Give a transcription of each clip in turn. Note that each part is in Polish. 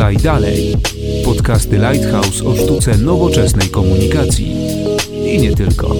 Podaj dalej. Podcasty Lighthouse o sztuce nowoczesnej komunikacji. I nie tylko.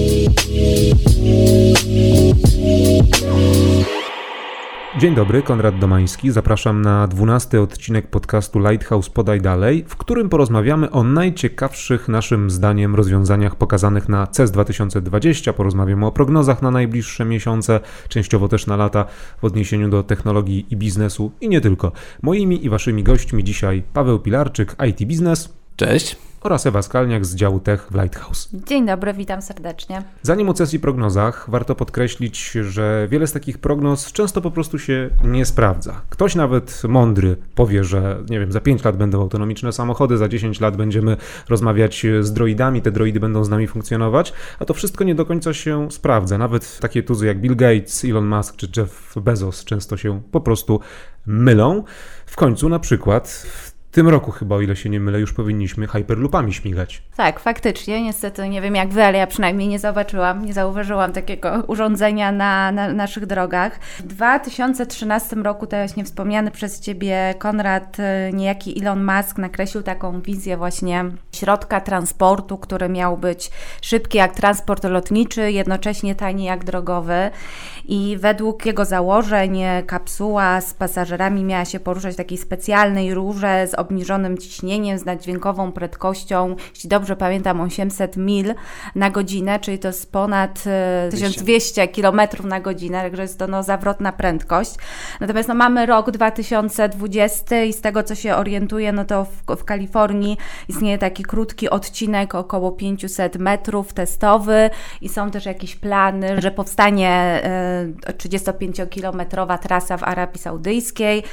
Dzień dobry, Konrad Domański. Zapraszam na dwunasty odcinek podcastu Lighthouse Podaj Dalej, w którym porozmawiamy o najciekawszych naszym zdaniem rozwiązaniach pokazanych na CES 2020. Porozmawiamy o prognozach na najbliższe miesiące, częściowo też na lata w odniesieniu do technologii i biznesu i nie tylko. Moimi i waszymi gośćmi dzisiaj Paweł Pilarczyk, IT Biznes. Cześć oraz Ewa Skalniak z działu Tech w Lighthouse. Dzień dobry, witam serdecznie. Zanim o sesji prognozach, warto podkreślić, że wiele z takich prognoz często po prostu się nie sprawdza. Ktoś nawet mądry powie, że nie wiem, za 5 lat będą autonomiczne samochody, za 10 lat będziemy rozmawiać z droidami, te droidy będą z nami funkcjonować, a to wszystko nie do końca się sprawdza. Nawet takie tuzy jak Bill Gates, Elon Musk czy Jeff Bezos często się po prostu mylą. W końcu na przykład w tym roku chyba, o ile się nie mylę, już powinniśmy hyperloopami śmigać. Tak, faktycznie. Niestety nie wiem jak wy, ale ja przynajmniej nie zobaczyłam, nie zauważyłam takiego urządzenia na, na naszych drogach. W 2013 roku, to właśnie wspomniany przez Ciebie Konrad, y, niejaki Elon Musk nakreślił taką wizję właśnie środka transportu, który miał być szybki jak transport lotniczy, jednocześnie tani jak drogowy. I według jego założeń kapsuła z pasażerami miała się poruszać w takiej specjalnej rurze z obniżonym ciśnieniem, z naddźwiękową prędkością, jeśli dobrze pamiętam, 800 mil na godzinę, czyli to jest ponad 1200 e, km na godzinę, także jest to no, zawrotna prędkość. Natomiast no, mamy rok 2020 i z tego, co się orientuję, no to w, w Kalifornii istnieje taki krótki odcinek, około 500 metrów testowy i są też jakieś plany, że powstanie 35-kilometrowa e, trasa w Arabii Saudyjskiej,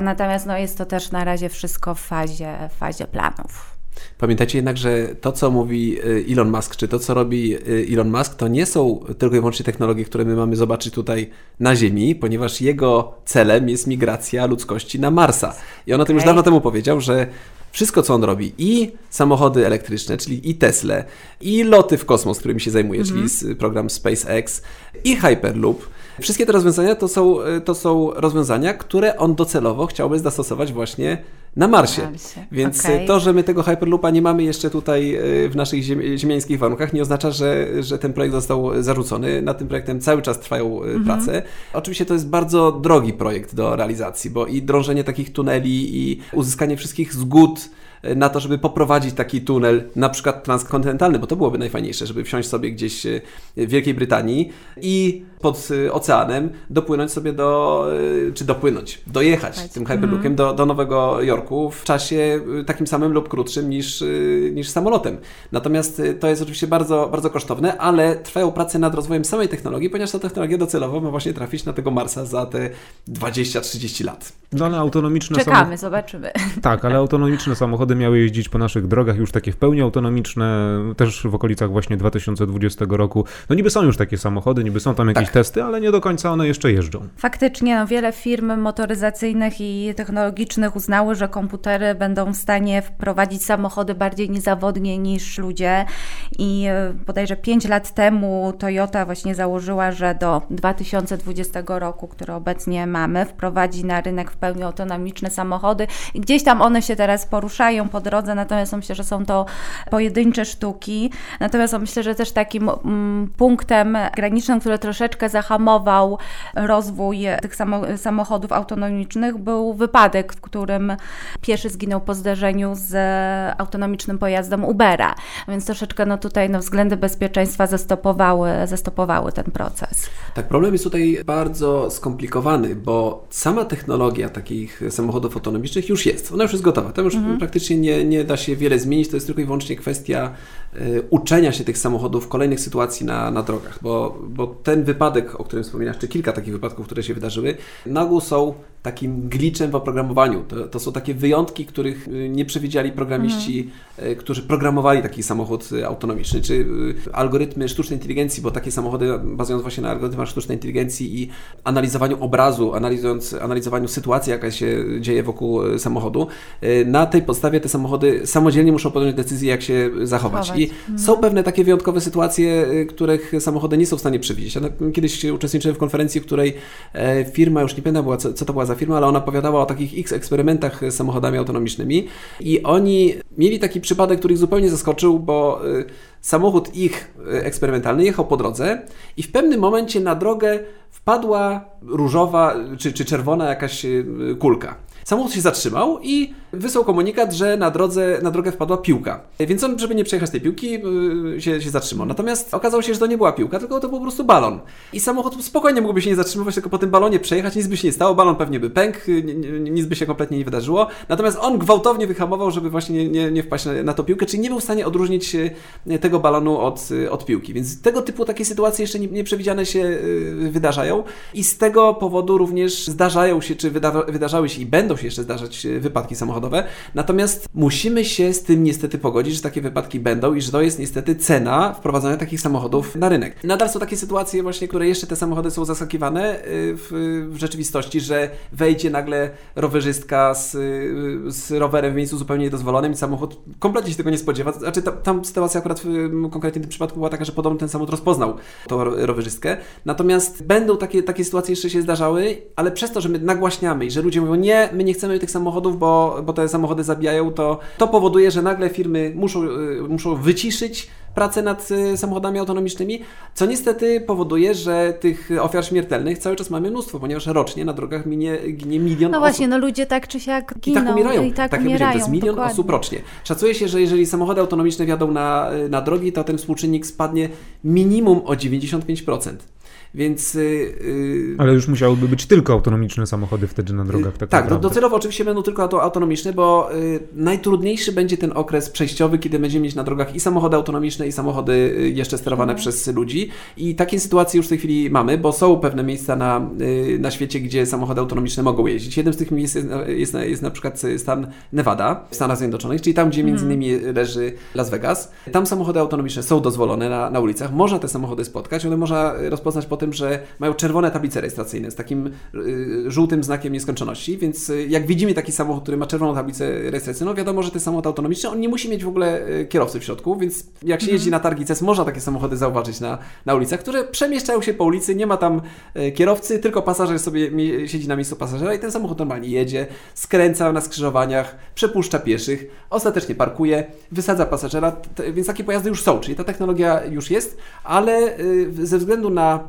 natomiast no, jest to też na razie wszystko w fazie, w fazie planów. Pamiętajcie jednak, że to, co mówi y, Elon Musk, czy to, co robi y, Elon Musk, to nie są tylko i wyłącznie technologie, które my mamy zobaczyć tutaj na Ziemi, ponieważ jego celem jest migracja ludzkości na Marsa. I on o tym już dawno temu powiedział, że wszystko, co on robi, i samochody elektryczne, czyli i Tesla, i loty w kosmos, którymi się zajmuje, czyli mhm. program SpaceX, i Hyperloop, Wszystkie te rozwiązania to są, y, to są rozwiązania, które on docelowo chciałby zastosować właśnie na Marsie. Marsie. Więc okay. to, że my tego Hyperloopa nie mamy jeszcze tutaj y, w naszych ziemiańskich warunkach, nie oznacza, że, że ten projekt został zarzucony. Nad tym projektem cały czas trwają mm -hmm. prace. Oczywiście to jest bardzo drogi projekt do realizacji, bo i drążenie takich tuneli, i uzyskanie wszystkich zgód na to, żeby poprowadzić taki tunel, na przykład transkontynentalny, bo to byłoby najfajniejsze, żeby wsiąść sobie gdzieś e, w Wielkiej Brytanii i pod e, oceanem dopłynąć sobie do, e, czy dopłynąć, dojechać tym Hyperlookiem mm. do, do Nowego Jorku w czasie takim samym lub krótszym niż, niż samolotem. Natomiast to jest oczywiście bardzo, bardzo kosztowne, ale trwają prace nad rozwojem samej technologii, ponieważ ta technologia docelowo ma właśnie trafić na tego Marsa za te 20-30 lat. No ale autonomiczne Czekamy, zobaczymy. Tak, ale autonomiczne samochody samochody miały jeździć po naszych drogach już takie w pełni autonomiczne, też w okolicach właśnie 2020 roku. No niby są już takie samochody, niby są tam jakieś tak. testy, ale nie do końca one jeszcze jeżdżą. Faktycznie no, wiele firm motoryzacyjnych i technologicznych uznały, że komputery będą w stanie wprowadzić samochody bardziej niezawodnie niż ludzie i e, bodajże 5 lat temu Toyota właśnie założyła, że do 2020 roku, który obecnie mamy, wprowadzi na rynek w pełni autonomiczne samochody i gdzieś tam one się teraz poruszają po drodze, natomiast myślę, że są to pojedyncze sztuki. Natomiast myślę, że też takim mm, punktem granicznym, który troszeczkę zahamował rozwój tych samochodów autonomicznych, był wypadek, w którym pieszy zginął po zderzeniu z autonomicznym pojazdem Ubera. Więc troszeczkę no tutaj no, względy bezpieczeństwa zastopowały, zastopowały ten proces. Tak, problem jest tutaj bardzo skomplikowany, bo sama technologia takich samochodów autonomicznych już jest. Ona już jest gotowa. Tam już mhm. praktycznie nie, nie da się wiele zmienić, to jest tylko i wyłącznie kwestia uczenia się tych samochodów kolejnych sytuacji na, na drogach, bo, bo ten wypadek, o którym wspominasz, czy kilka takich wypadków, które się wydarzyły, na ogół są takim glitchem w oprogramowaniu. To, to są takie wyjątki, których y, nie przewidzieli programiści, mhm. którzy programowali taki samochód autonomiczny, czy algorytmy sztucznej inteligencji, bo takie samochody bazując właśnie na algorytmach sztucznej inteligencji i analizowaniu obrazu, analizując, analizowaniu sytuacji, jaka się dzieje wokół samochodu, na tej podstawie te samochody samodzielnie muszą podjąć decyzję, jak się zachować. I mhm. są pewne takie wyjątkowe sytuacje, y, których samochody nie są w stanie przewidzieć. Ja kiedyś uczestniczyłem w konferencji, w której e, firma, już nie pamiętam była, co, co to była za firma, ale ona opowiadała o takich x eksperymentach z samochodami autonomicznymi i oni mieli taki przypadek, który ich zupełnie zaskoczył, bo y, samochód ich y, eksperymentalny jechał po drodze i w pewnym momencie na drogę wpadła różowa czy, czy czerwona jakaś y, kulka. Samochód się zatrzymał i wysłał komunikat, że na, drodze, na drogę wpadła piłka. Więc on, żeby nie przejechać tej piłki, yy, się, się zatrzymał. Natomiast okazało się, że to nie była piłka, tylko to był po prostu balon. I samochód spokojnie mógłby się nie zatrzymywać, tylko po tym balonie przejechać, nic by się nie stało, balon pewnie by pękł, nic by się kompletnie nie wydarzyło. Natomiast on gwałtownie wyhamował, żeby właśnie nie, nie, nie wpaść na, na tą piłkę, czyli nie był w stanie odróżnić yy, tego balonu od, od piłki. Więc tego typu takie sytuacje jeszcze nieprzewidziane się wydarzają i z tego powodu również zdarzają się, czy wyda wydarzały się i będą się jeszcze zdarzać wypadki samochodowe. Natomiast musimy się z tym niestety pogodzić, że takie wypadki będą i że to jest niestety cena wprowadzania takich samochodów na rynek. Nadal są takie sytuacje właśnie, które jeszcze te samochody są zaskakiwane y, w, w rzeczywistości, że wejdzie nagle rowerzystka z, y, z rowerem w miejscu zupełnie niedozwolonym i samochód kompletnie się tego nie spodziewa. Znaczy ta, tam sytuacja akurat w konkretnie tym przypadku była taka, że podobno ten samochód rozpoznał tą rowerzystkę. Natomiast będą takie, takie sytuacje jeszcze się zdarzały, ale przez to, że my nagłaśniamy i że ludzie mówią, nie, my nie chcemy tych samochodów, bo, bo te samochody zabijają, to, to powoduje, że nagle firmy muszą, y, muszą wyciszyć pracę nad y, samochodami autonomicznymi, co niestety powoduje, że tych ofiar śmiertelnych cały czas mamy mnóstwo, ponieważ rocznie na drogach minie, ginie milion No osób. właśnie, no ludzie tak czy siak giną. I tak umierają. I tak, tak umierają, to jest milion dokładnie. osób rocznie. Szacuje się, że jeżeli samochody autonomiczne wjadą na, na drogi, to ten współczynnik spadnie minimum o 95%. Więc. Yy, Ale już musiałyby być tylko autonomiczne samochody wtedy na drogach. Tak, tak naprawdę. docelowo oczywiście będą tylko auto, autonomiczne, bo yy, najtrudniejszy będzie ten okres przejściowy, kiedy będziemy mieć na drogach i samochody autonomiczne, i samochody y, jeszcze sterowane Mhm. przez ludzi. I takie sytuacje już w tej chwili mamy, bo są pewne miejsca na, yy, na świecie, gdzie samochody autonomiczne mogą jeździć. Jednym z tych miejsc jest, jest, jest na przykład stan Nevada w Stanach Zjednoczonych, czyli tam, gdzie między Mhm. innymi leży Las Vegas. Tam samochody autonomiczne są dozwolone na, na ulicach. Można te samochody spotkać, one można rozpoznać po tym, że mają czerwone tablice rejestracyjne z takim y, żółtym znakiem nieskończoności, więc y, jak widzimy taki samochód, który ma czerwoną tablicę rejestracyjną, wiadomo, że to jest samochód autonomiczny, on nie musi mieć w ogóle y, kierowcy w środku, więc jak się jeździ na targi CES, można takie samochody zauważyć na, na ulicach, które przemieszczają się po ulicy, nie ma tam kierowcy, tylko pasażer sobie siedzi na miejscu pasażera i ten samochód normalnie jedzie, skręca na skrzyżowaniach, przepuszcza pieszych, ostatecznie parkuje, wysadza pasażera, więc takie pojazdy już są, czyli ta technologia już jest, ale ze względu na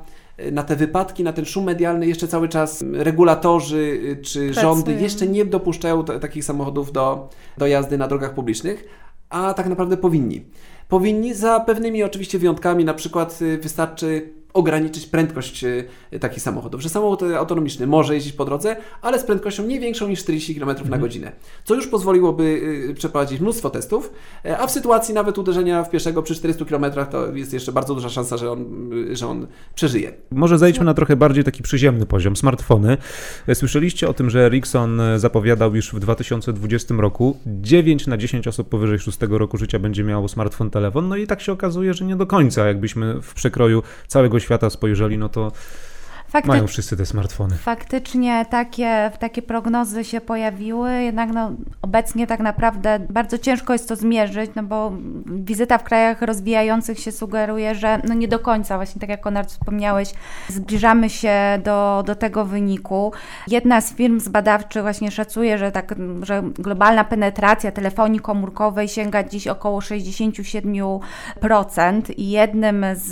na te wypadki, na ten szum medialny jeszcze cały czas regulatorzy y, czy Pracują. rządy jeszcze nie dopuszczają t- takich samochodów do, do jazdy na drogach publicznych, a tak naprawdę powinni. Powinni za pewnymi oczywiście wyjątkami, na przykład y, wystarczy ograniczyć prędkość y, takich samochodów, że samochód y, autonomiczny może jeździć po drodze, ale z prędkością nie większą niż 40 km na godzinę, co już pozwoliłoby y, przeprowadzić mnóstwo testów, e, a w sytuacji nawet uderzenia w pieszego przy 400 km to jest jeszcze bardzo duża szansa, że on, y, że on przeżyje. Może zejdźmy na trochę bardziej taki przyziemny poziom. Smartfony. Słyszeliście o tym, że Ericsson zapowiadał, iż w 2020 roku 9 na 10 osób powyżej 6 roku życia będzie miało smartfon, telefon. No i tak się okazuje, że nie do końca. Jakbyśmy w przekroju całego świata spojrzeli, no to Fakty- mają wszyscy te smartfony. Faktycznie takie, takie prognozy się pojawiły, jednak no, obecnie tak naprawdę bardzo ciężko jest to zmierzyć, no bo wizyta w krajach rozwijających się sugeruje, że no nie do końca, właśnie tak jak Konrad wspomniałeś, zbliżamy się do, do tego wyniku. Jedna z firm zbadawczych właśnie szacuje, że, tak, że globalna penetracja telefonii komórkowej sięga dziś około 67% i jednym z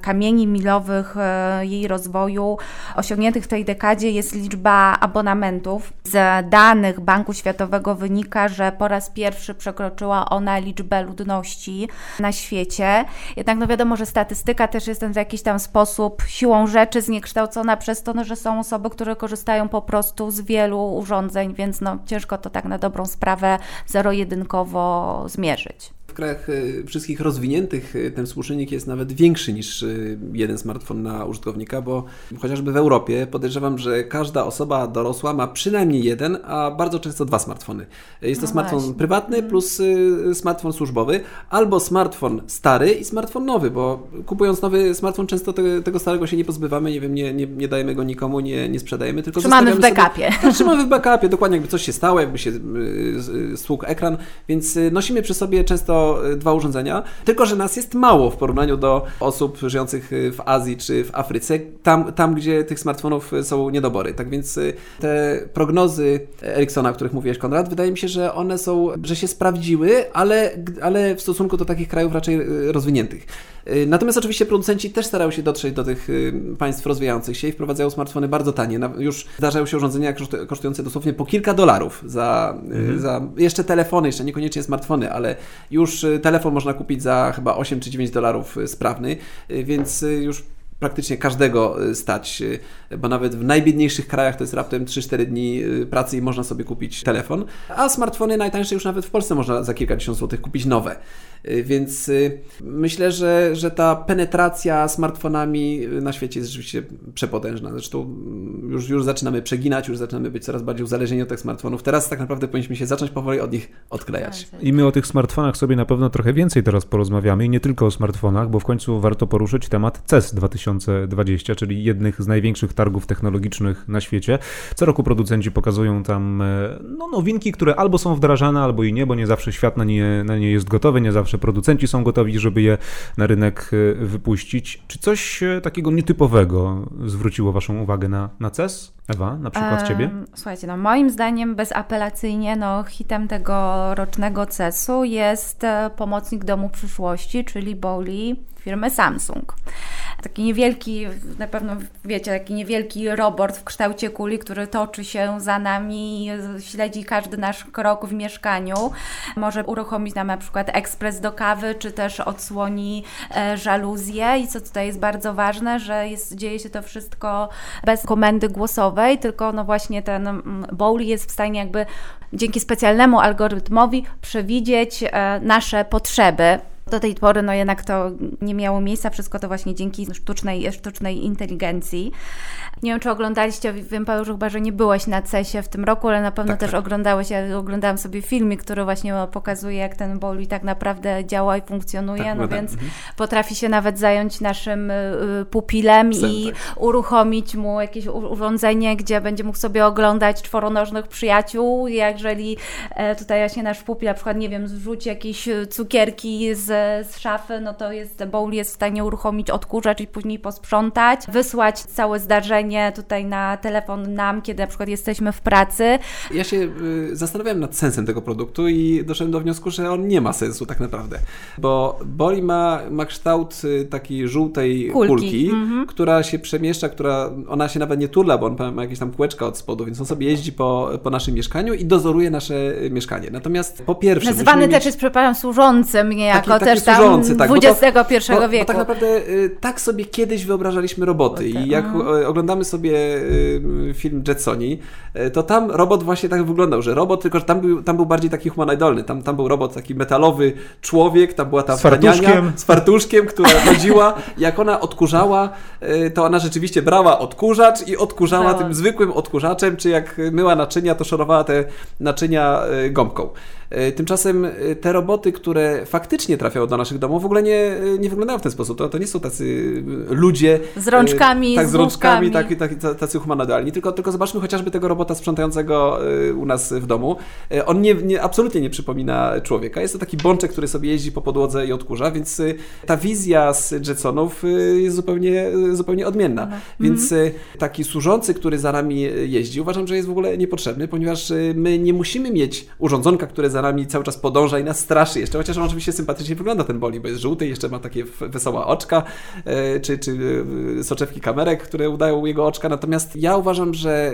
kamieni milowych e, jej rozwoju osiągniętych w tej dekadzie jest liczba abonamentów. Z danych Banku Światowego wynika, że po raz pierwszy przekroczyła ona liczbę ludności na świecie. Jednak no wiadomo, że statystyka też jest w jakiś tam sposób siłą rzeczy zniekształcona przez to, no, że są osoby, które korzystają po prostu z wielu urządzeń, więc no ciężko to tak na dobrą sprawę zero-jedynkowo zmierzyć. W krajach y, wszystkich rozwiniętych y, ten współczynnik jest nawet większy niż y, jeden smartfon na użytkownika, bo chociażby w Europie podejrzewam, że każda osoba dorosła ma przynajmniej jeden, a bardzo często dwa smartfony. Jest to No smartfon właśnie. prywatny plus y, smartfon służbowy, albo smartfon stary i smartfon nowy, bo kupując nowy smartfon często te, tego starego się nie pozbywamy, nie wiem, nie, nie, nie dajemy go nikomu, nie, nie sprzedajemy, tylko Trzymamy w zostawiamy sobie- backupie. tak, trzymamy w backupie, dokładnie jakby coś się stało, jakby się stłukł ekran, więc nosimy przy sobie często tylko dwa urządzenia, tylko że nas jest mało w porównaniu do osób żyjących w Azji czy w Afryce, tam, tam gdzie tych smartfonów są niedobory. Tak więc te prognozy Ericssona, o których mówiłeś, Konrad, wydaje mi się, że one są, że się sprawdziły, ale, ale w stosunku do takich krajów raczej rozwiniętych. Y, natomiast oczywiście producenci też starają się dotrzeć do tych y, państw rozwijających się i wprowadzają smartfony bardzo tanie. Już zdarzają się urządzenia kosztujące dosłownie po kilka dolarów za, y, mhm. za jeszcze telefony, jeszcze niekoniecznie smartfony, ale już telefon można kupić za chyba 8 czy 9 dolarów sprawny, więc już praktycznie każdego stać, bo nawet w najbiedniejszych krajach to jest raptem 3-4 dni pracy i można sobie kupić telefon, a smartfony najtańsze już nawet w Polsce można za kilkadziesiąt złotych kupić nowe. Więc myślę, że, że ta penetracja smartfonami na świecie jest rzeczywiście przepotężna. Zresztą mm, już, już zaczynamy przeginać, już zaczynamy być coraz bardziej uzależnieni od tych smartfonów. Teraz tak naprawdę powinniśmy się zacząć powoli od nich odklejać. I my o tych smartfonach sobie na pewno trochę więcej teraz porozmawiamy i nie tylko o smartfonach, bo w końcu warto poruszyć temat CES 2020 2020, czyli jednych z największych targów technologicznych na świecie. Co roku producenci pokazują tam e, no, nowinki, które albo są wdrażane, albo i nie, bo nie zawsze świat na nie, na nie jest gotowy, nie zawsze producenci są gotowi, żeby je na rynek e, wypuścić. Czy coś e, takiego nietypowego zwróciło Waszą uwagę na, na CES? Ewa, na przykład Ciebie? Słuchajcie, no moim zdaniem bezapelacyjnie no, hitem tego rocznego CES-u jest pomocnik domu przyszłości, czyli Bowli firmy Samsung. Taki niewielki, na pewno wiecie, taki niewielki robot w kształcie kuli, który toczy się za nami, śledzi każdy nasz krok w mieszkaniu. Może uruchomić nam na przykład ekspres do kawy, czy też odsłoni e, żaluzję. I co tutaj jest bardzo ważne, że jest, dzieje się to wszystko bez komendy głosowej, tylko no właśnie ten mm, Bowli jest w stanie jakby dzięki specjalnemu algorytmowi przewidzieć e, nasze potrzeby do tej pory no jednak to nie miało miejsca, wszystko to właśnie dzięki sztucznej, sztucznej inteligencji. Nie wiem, czy oglądaliście, wiem Paweł, chyba, że nie byłeś na CESie w tym roku, ale na pewno tak, też tak. oglądałeś, ja oglądałam sobie filmik, który właśnie pokazuje, jak ten boli tak naprawdę działa i funkcjonuje, tak, no więc mhm. potrafi się nawet zająć naszym y, y, pupilem Psem, i tak. uruchomić mu jakieś urządzenie, gdzie będzie mógł sobie oglądać czworonożnych przyjaciół, jeżeli e, tutaj właśnie nasz pupil na przykład, nie wiem, zrzuci jakieś cukierki z z szafy, no to jest Bowl jest w stanie uruchomić odkurzacz i później posprzątać, wysłać całe zdarzenie tutaj na telefon nam, kiedy na przykład jesteśmy w pracy. Ja się y, zastanawiałem nad sensem tego produktu i doszedłem do wniosku, że on nie ma sensu tak naprawdę, bo Boli ma, ma kształt y, takiej żółtej kulki, kulki mhm. która się przemieszcza, która ona się nawet nie turla, bo on ma jakieś tam kółeczka od spodu, więc on sobie jeździ po, po naszym mieszkaniu i dozoruje nasze mieszkanie. Natomiast po pierwsze... Nazywany też mieć... jest, przepraszam, służącym niejako też tam służący, tak, XXI bo bo, wieku. Bo tak naprawdę y, tak sobie kiedyś wyobrażaliśmy roboty i jak mhm. oglądamy sobie y, film Jetsoni, y, to tam robot właśnie tak wyglądał, że robot, tylko że tam był, tam był bardziej taki humanoidalny, tam, tam był robot taki metalowy człowiek, tam była ta z fartuszkiem, z fartuszkiem która chodziła, jak ona odkurzała, to ona rzeczywiście brała odkurzacz i odkurzała tym zwykłym odkurzaczem, czy jak myła naczynia, to szorowała te naczynia gąbką. E, tymczasem e, te roboty, które faktycznie trafiają do naszych domów, w ogóle nie, e, nie wyglądają w ten sposób. To, to nie są tacy ludzie. Z rączkami, tak, z, z rączkami, tak, tak, tacy humanoidalni. Tylko, tylko zobaczmy chociażby tego robota sprzątającego u nas w domu. On nie, nie, absolutnie nie przypomina człowieka. Jest to taki bączek, który sobie jeździ po podłodze i odkurza, więc ta wizja z Jetsonów jest zupełnie, zupełnie odmienna. Mhm. Więc mhm. taki służący, który za nami jeździ, uważam, że jest w ogóle niepotrzebny, ponieważ my nie musimy mieć urządzonka, które za nami cały czas podąża i nas straszy jeszcze, chociaż on oczywiście sympatycznie wygląda ten boli, bo jest żółty, jeszcze ma takie wesołe oczka, e, czy, czy e, soczewki kamerek, które udają jego oczka, natomiast ja uważam, że,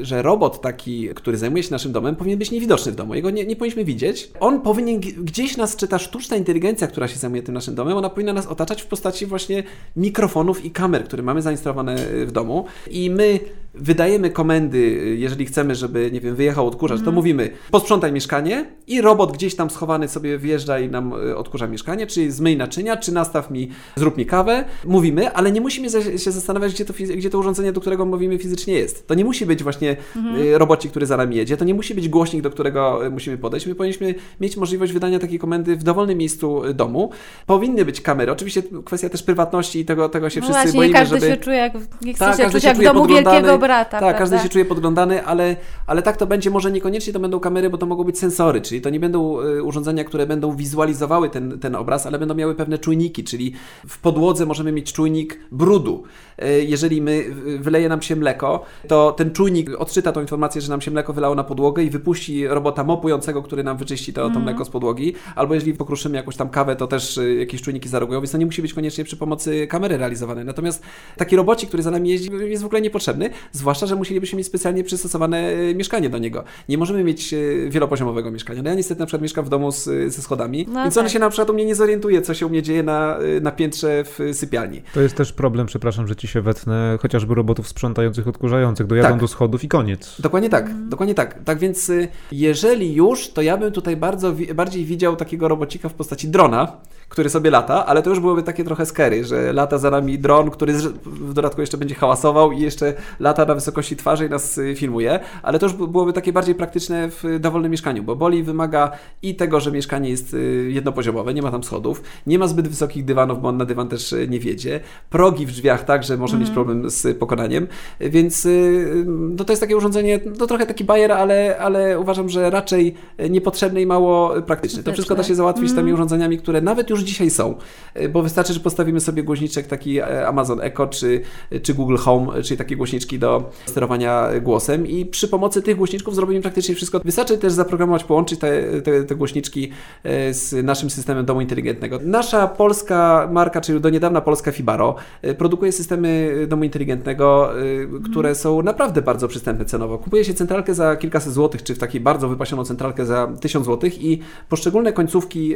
e, że robot taki, który zajmuje się naszym domem, powinien być niewidoczny w domu, jego nie, nie powinniśmy widzieć. On powinien gdzieś nas, czy ta sztuczna inteligencja, która się zajmuje tym naszym domem, ona powinna nas otaczać w postaci właśnie mikrofonów i kamer, które mamy zainstalowane w domu. I my wydajemy komendy, jeżeli chcemy, żeby, nie wiem, wyjechał odkurzacz, mm. to mhm. mówimy posprzątaj mieszkanie i robot gdzieś tam schowany sobie wjeżdża i nam e, odkurza mieszkanie, czyli zmyj naczynia, czy nastaw mi, zrób mi kawę. Mówimy, ale nie musimy się zastanawiać, gdzie to, gdzie to urządzenie, do którego mówimy fizycznie jest. To nie musi być właśnie mhm. robocik, który za nami jedzie, to nie musi być głośnik, do którego musimy podejść. My powinniśmy mieć możliwość wydania takiej komendy w dowolnym miejscu domu. Powinny być kamery. Oczywiście kwestia też prywatności i tego, tego się no wszyscy właśnie, boimy, każdy żeby... się czuje jak, nie chce tak, się czuć jak w domu wielkiego brata, Tak, prawda? każdy się czuje podglądany, ale, ale tak to będzie, może niekoniecznie to będą kamery, bo to mogą być sensory, czyli to nie będą y, urządzenia, które będą wizualizowały ten, ten obraz, ale będą miały pewne czujniki, czyli w podłodze możemy mieć czujnik brudu. Y, Jeżeli my wyleje nam się mleko, to ten czujnik odczyta tą informację, że nam się mleko wylało na podłogę i wypuści robota mopującego, który nam wyczyści to, to mleko z podłogi, albo jeżeli pokruszymy jakąś tam kawę, to też y, jakieś czujniki zareagują, więc to nie musi być koniecznie przy pomocy kamery realizowane. Natomiast taki robocik, który za nami jeździ, jest w ogóle niepotrzebny, zwłaszcza, że musielibyśmy mieć specjalnie przystosowane y, mieszkanie do niego. Nie możemy mieć y, wielopoziomowego mieszkania. No ja niestety na przykład mieszkam w domu z, ze schodami, No więc on tak. się na przykład u mnie nie zorientuje, co się u mnie dzieje na, na piętrze w sypialni. To jest też problem, przepraszam, że ci się wetnę, chociażby robotów sprzątających, odkurzających. Dojadą Tak. do schodów i koniec. Dokładnie tak, dokładnie tak. Tak więc jeżeli już, to ja bym tutaj bardzo bardziej widział takiego robocika w postaci drona, który sobie lata, ale to już byłoby takie trochę scary, że lata za nami dron, który w dodatku jeszcze będzie hałasował i jeszcze lata na wysokości twarzy i nas y, filmuje, ale to już by- byłoby takie bardziej praktyczne w dowolnym mieszkaniu, bo Boli wymaga i tego, że mieszkanie jest y, jednopoziomowe, nie ma tam schodów, nie ma zbyt wysokich dywanów, bo on na dywan też y, nie wiedzie, progi w drzwiach także może mieć problem z pokonaniem, więc y, no to jest takie urządzenie, to trochę taki bajer, ale, ale uważam, że raczej niepotrzebny i mało praktyczny. To wszystko da się załatwić tymi urządzeniami, które nawet już dzisiaj są, y, bo wystarczy, że postawimy sobie głośniczek taki e, Amazon Echo czy, czy Google Home, czyli takie głośniczki do sterowania głosem i przy pomocy tych głośniczków zrobimy praktycznie wszystko. Wystarczy też zaprogramować, połączyć te, te, te głośniczki e, z naszym systemem domu inteligentnego. Nasza polska marka, czyli do niedawna polska Fibaro, e, produkuje systemy domu inteligentnego, e, które są naprawdę bardzo przystępne cenowo. Kupuje się centralkę za kilkaset złotych, czy w takiej bardzo wypasioną centralkę za 1000 złotych i poszczególne końcówki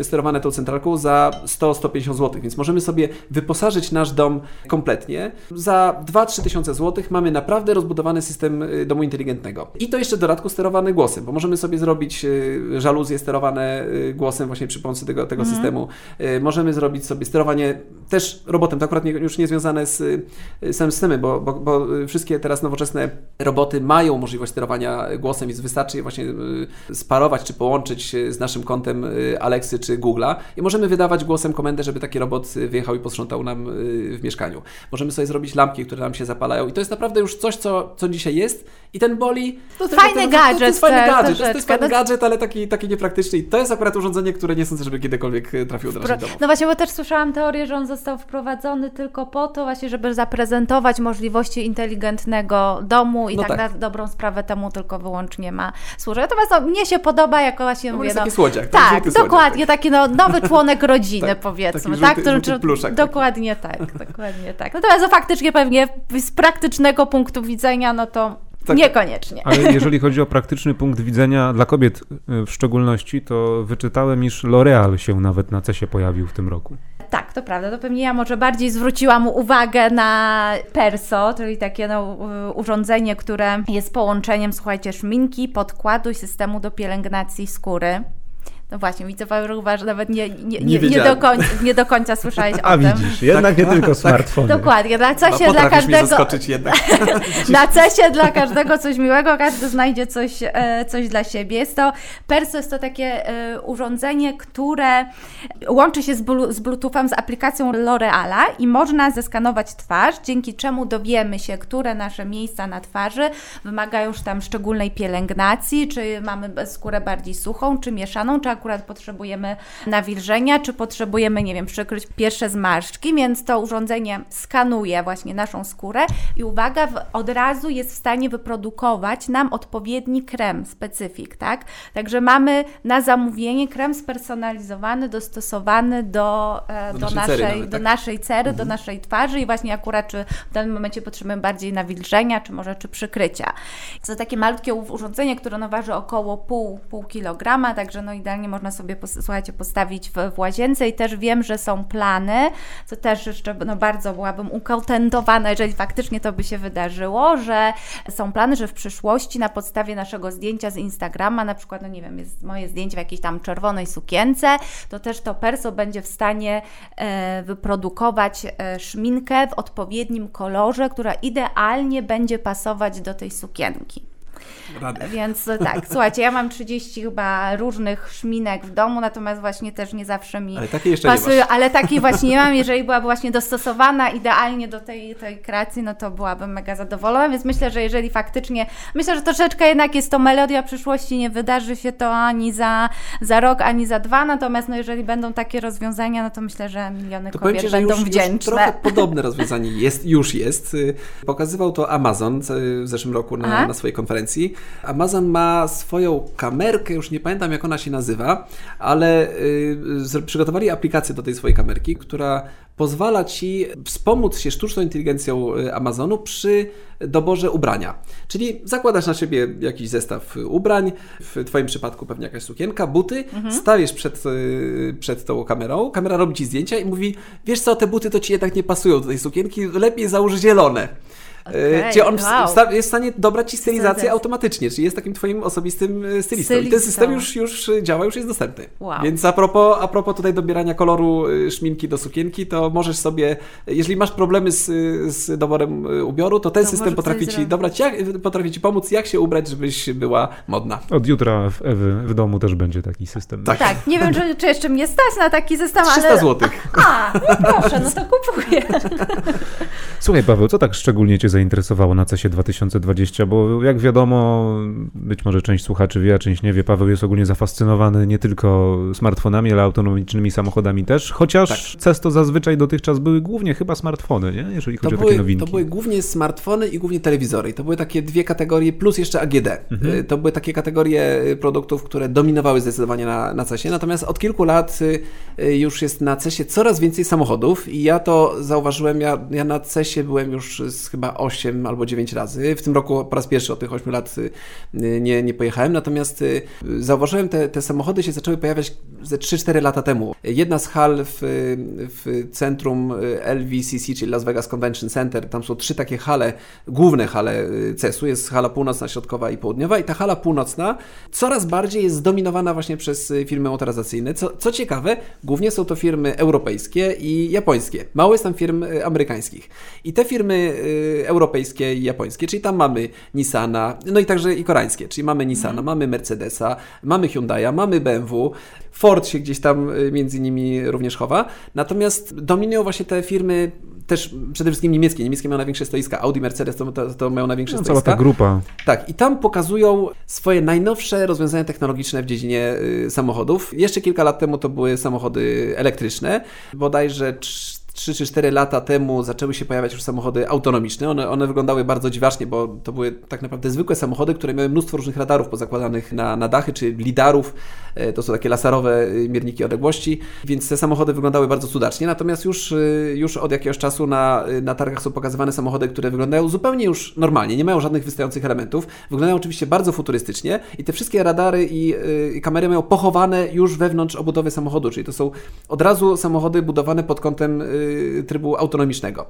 e, sterowane tą centralką za 100-150 złotych, więc możemy sobie wyposażyć nasz dom kompletnie. Za 2-3 tysiące złotych mamy naprawdę rozbudowany system y, domu inteligentnego. I to jeszcze w dodatku sterowany głosem, bo możemy sobie zrobić y, żaluzje sterowane y, głosem właśnie przy pomocy tego, tego systemu. Y, Możemy zrobić sobie sterowanie też robotem, to akurat nie, już nie związane z y, samym systemem, bo, bo, bo wszystkie teraz nowoczesne roboty mają możliwość sterowania głosem, więc wystarczy je właśnie sparować czy połączyć z naszym kontem Alexy czy Google'a i możemy wydawać głosem komendę, żeby taki robot y, wyjechał i posprzątał nam y, w mieszkaniu. Możemy sobie zrobić lampki, które nam się zapalają i to jest naprawdę już coś, co, co dzisiaj jest i ten boli... To tylko Fajny to, to, to, to gadżet, jest fajny tak, gadżet, to jest, to jest fajny No- gadżet, ale taki, taki niepraktyczny i to jest akurat urządzenie, które nie sądzę, żeby kiedykolwiek y, trafiło do naszych domów. No właśnie, bo też słyszałam teorię, że on został wprowadzony tylko po to właśnie, żeby zaprezentować możliwości inteligentnego domu i No tak, tak. na dobrą sprawę temu tylko wyłącznie ma służyć. Natomiast no, mnie się podoba, jako właśnie No, mówię, jest no, taki słodziak, tak, żółty słodziak, dokładnie, taki no, nowy członek rodziny Tak, powiedzmy, taki tak? żółty- pluszak taki. dokładnie tak, dokładnie tak. Natomiast no, faktycznie pewnie z praktycznego punktu widzenia, no to Tak. niekoniecznie. Ale jeżeli chodzi o praktyczny punkt widzenia dla kobiet y, w szczególności, to wyczytałem, iż L'Oreal się nawet na CESie pojawił w tym roku. Tak, to prawda. To pewnie ja może bardziej zwróciłam uwagę na Perso, czyli takie no, urządzenie, które jest połączeniem, słuchajcie, szminki, podkładu i systemu do pielęgnacji skóry. No właśnie, widzę, Paweł, że nawet nie, nie, nie, nie, do końca, nie do końca słyszałeś o A tym. widzisz, jednak nie tylko smartfony. Dokładnie, na CESie dla potrafisz mnie każdego... zaskoczyć jednak. Na CESie dla każdego coś miłego, każdy znajdzie coś, e, coś dla siebie. Jest to, Perso jest to takie e, urządzenie, które łączy się z, blu, z Bluetoothem, z aplikacją L'Oreala i można zeskanować twarz, dzięki czemu dowiemy się, które nasze miejsca na twarzy wymagają już tam szczególnej pielęgnacji, czy mamy skórę bardziej suchą, czy mieszaną, czy akurat potrzebujemy nawilżenia, czy potrzebujemy, nie wiem, przykryć pierwsze zmarszczki, więc to urządzenie skanuje właśnie naszą skórę i uwaga, od razu jest w stanie wyprodukować nam odpowiedni krem, specyfik, tak? Także mamy na zamówienie krem spersonalizowany, dostosowany do, e, Do do, naszej cery naszej, nawet, do tak? naszej cery, do naszej twarzy i właśnie akurat czy w danym momencie potrzebujemy bardziej nawilżenia, czy może czy przykrycia. To takie malutkie urządzenie, które no waży około pół, pół kilograma, także no idealnie można sobie, słuchajcie, postawić w, w łazience i też wiem, że są plany, co też jeszcze no bardzo byłabym ukontentowana, jeżeli faktycznie to by się wydarzyło, że są plany, że w przyszłości na podstawie naszego zdjęcia z Instagrama, na przykład, no nie wiem, jest moje zdjęcie w jakiejś tam czerwonej sukience, to też to perso będzie w stanie e, wyprodukować e, szminkę w odpowiednim kolorze, która idealnie będzie pasować do tej sukienki. Rady. Więc e, tak, słuchajcie, ja mam 30 chyba różnych szminek w domu, natomiast właśnie też nie zawsze mi Ale takiej jeszcze pasują, nie masz. ale takiej właśnie nie mam. Jeżeli byłaby właśnie dostosowana idealnie do tej, tej kreacji, no to byłabym mega zadowolona, więc myślę, że jeżeli faktycznie, myślę, że troszeczkę jednak jest to melodia przyszłości, nie wydarzy się to ani za, za rok, ani za dwa, natomiast no jeżeli będą takie rozwiązania, no to myślę, że miliony To kobiet Ci, że będą już, już wdzięczne. trochę podobne rozwiązanie jest, już jest. Y, Pokazywał to Amazon w zeszłym roku na, Aha. na swojej konferencji. Amazon ma swoją kamerkę, już nie pamiętam jak ona się nazywa, ale y, przygotowali aplikację do tej swojej kamerki, która pozwala Ci wspomóc się sztuczną inteligencją y, Amazonu przy doborze ubrania. Czyli zakładasz na siebie jakiś zestaw ubrań, w Twoim przypadku pewnie jakaś sukienka, buty, stawisz przed, y, przed tą kamerą, kamera robi Ci zdjęcia i mówi, wiesz co, te buty to Ci jednak nie pasują do tej sukienki, lepiej załóż zielone. Okay, Gdzie on wow. jest w stanie dobrać Ci stylizację automatycznie, czyli jest takim Twoim osobistym y, stylistą. I ten system już, już działa, już jest dostępny. Wow. Więc a propos, a propos tutaj dobierania koloru y, szminki do sukienki, to możesz sobie, jeżeli masz problemy z, z doborem y, ubioru, to ten To system potrafi Ci dobrać, jak, potrafi Ci pomóc, jak się ubrać, żebyś była modna. Od jutra w Ewy w domu też będzie taki system. Tak. Tak, nie wiem, czy, czy jeszcze mnie stać na taki system, 300 ale... zł. A, no proszę, no to kupuję. Słuchaj Paweł, co tak szczególnie Cię zainteresowało na CESie 2020? Bo jak wiadomo, być może część słuchaczy wie, a część nie wie, Paweł jest ogólnie zafascynowany nie tylko smartfonami, ale autonomicznymi samochodami też, chociaż CES to zazwyczaj dotychczas były głównie chyba smartfony, nie? jeżeli To chodzi o takie były, nowinki. to były głównie smartfony i głównie telewizory. I to były takie dwie kategorie, plus jeszcze AGD. Mhm. Y, To były takie kategorie y, produktów, które dominowały zdecydowanie na, na CESie. Natomiast od kilku lat y, już jest na CESie coraz więcej samochodów i ja to zauważyłem, ja, ja na CESie byłem już z chyba 8 albo 9 razy. W tym roku po raz pierwszy od tych 8 lat y, nie, nie pojechałem, natomiast y, zauważyłem, te, te samochody się zaczęły pojawiać ze 3-4 lata temu. Jedna z hal w, w centrum y, LVCC, czyli Las Vegas Convention Center, tam są trzy takie hale, główne hale CES-u, jest hala północna, środkowa i południowa i ta hala północna coraz bardziej jest zdominowana właśnie przez firmy motoryzacyjne. Co, co ciekawe, głównie są to firmy europejskie i japońskie. Mało jest tam firm amerykańskich. I te firmy y, europejskie i japońskie, czyli tam mamy Nissana, no i także i koreańskie, czyli mamy Nissana, mamy Mercedesa, mamy Hyundai'a, mamy BMW, Ford się gdzieś tam y, między nimi również chowa. Natomiast dominują właśnie te firmy też przede wszystkim niemieckie. Niemieckie mają największe stoiska. Audi, Mercedes to, to, to mają największe No, cała stoiska. ta grupa. Tak, i tam pokazują swoje najnowsze rozwiązania technologiczne w dziedzinie y, samochodów. Jeszcze kilka lat temu to były samochody elektryczne. Bodajże trz- 3 czy 4 lata temu zaczęły się pojawiać już samochody autonomiczne. One, one wyglądały bardzo dziwacznie, bo to były tak naprawdę zwykłe samochody, które miały mnóstwo różnych radarów pozakładanych na, na dachy, czy lidarów. E, To są takie laserowe y, mierniki odległości, więc te samochody wyglądały bardzo cudacznie. Natomiast już, y, już od jakiegoś czasu na, y, na targach są pokazywane samochody, które wyglądają zupełnie już normalnie, nie mają żadnych wystających elementów. Wyglądają oczywiście bardzo futurystycznie i te wszystkie radary i, i kamery mają pochowane już wewnątrz obudowy samochodu, czyli to są od razu samochody budowane pod kątem trybu autonomicznego.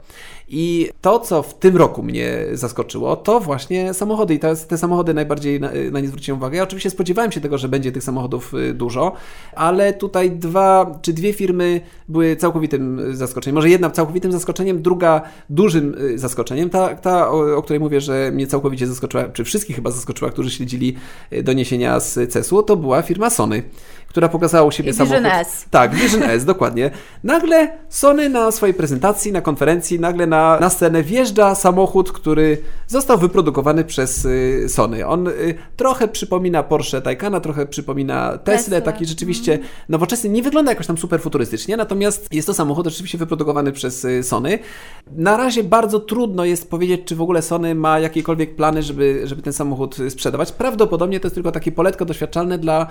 I to, co w tym roku mnie zaskoczyło, to właśnie samochody i te, te samochody najbardziej na, na nie zwróciłem uwagę. Ja oczywiście spodziewałem się tego, że będzie tych samochodów y, dużo, ale tutaj dwa czy dwie firmy były całkowitym y, zaskoczeniem. Może jedna całkowitym zaskoczeniem, druga dużym y, zaskoczeniem. Ta, ta o, o której mówię, że mnie całkowicie zaskoczyła, czy wszystkich chyba zaskoczyła, którzy śledzili y, doniesienia z CES-u, to była firma Sony, która pokazała u siebie I Vision samochód. S. Tak, Vision S, dokładnie. Nagle Sony na swojej prezentacji, na konferencji, nagle na, na scenę wjeżdża samochód, który został wyprodukowany przez y, Sony. On y, trochę przypomina Porsche Taycana, trochę przypomina Tesla, taki rzeczywiście nowoczesny. Nie wygląda jakoś tam super futurystycznie, natomiast jest to samochód rzeczywiście wyprodukowany przez y, Sony. Na razie bardzo trudno jest powiedzieć, czy w ogóle Sony ma jakiekolwiek plany, żeby, żeby ten samochód sprzedawać. Prawdopodobnie to jest tylko takie poletko doświadczalne dla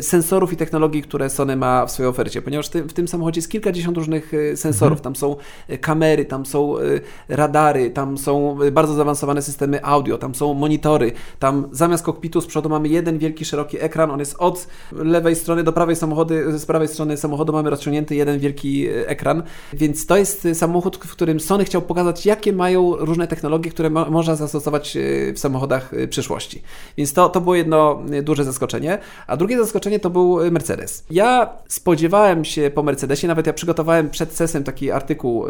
sensorów i technologii, które Sony ma w swojej ofercie, ponieważ w tym samochodzie jest kilkadziesiąt różnych y, sensorów. Tam są y, kamery, tam są y, radary, tam są bardzo zaawansowane systemy audio, tam są monitory, tam zamiast kokpitu z przodu mamy jeden wielki, szeroki ekran, on jest od lewej strony do prawej samochody, z prawej strony samochodu mamy rozciągnięty jeden wielki ekran, więc to jest samochód, w którym Sony chciał pokazać, jakie mają różne technologie, które mo- można zastosować w samochodach przyszłości. Więc to, to było jedno duże zaskoczenie, a drugie zaskoczenie to był Mercedes. Ja spodziewałem się po Mercedesie, nawet ja przygotowałem przed CES-em taki taki artykuł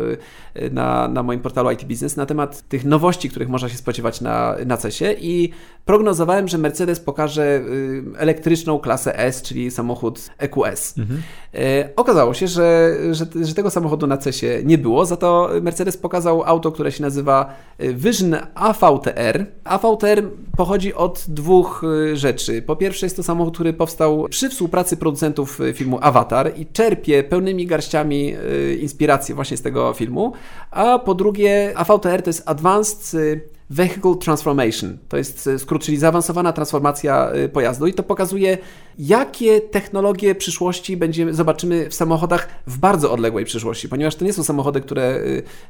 na, na moim portalu IT Business na temat tych nowości, których można się spodziewać na, na CESie i prognozowałem, że Mercedes pokaże elektryczną klasę S, czyli samochód EQS. Mhm. Okazało się, że, że, że tego samochodu na CESie nie było, za to Mercedes pokazał auto, które się nazywa Vision AVTR. AVTR pochodzi od dwóch rzeczy. Po pierwsze jest to samochód, który powstał przy współpracy producentów filmu Avatar i czerpie pełnymi garściami inspiracji właśnie z tego filmu, a po drugie AVTR to jest Advanced Vehicle Transformation. To jest e, skrót, czyli zaawansowana transformacja e, pojazdu i to pokazuje, jakie technologie przyszłości będziemy, zobaczymy w samochodach w bardzo odległej przyszłości, ponieważ to nie są samochody, które,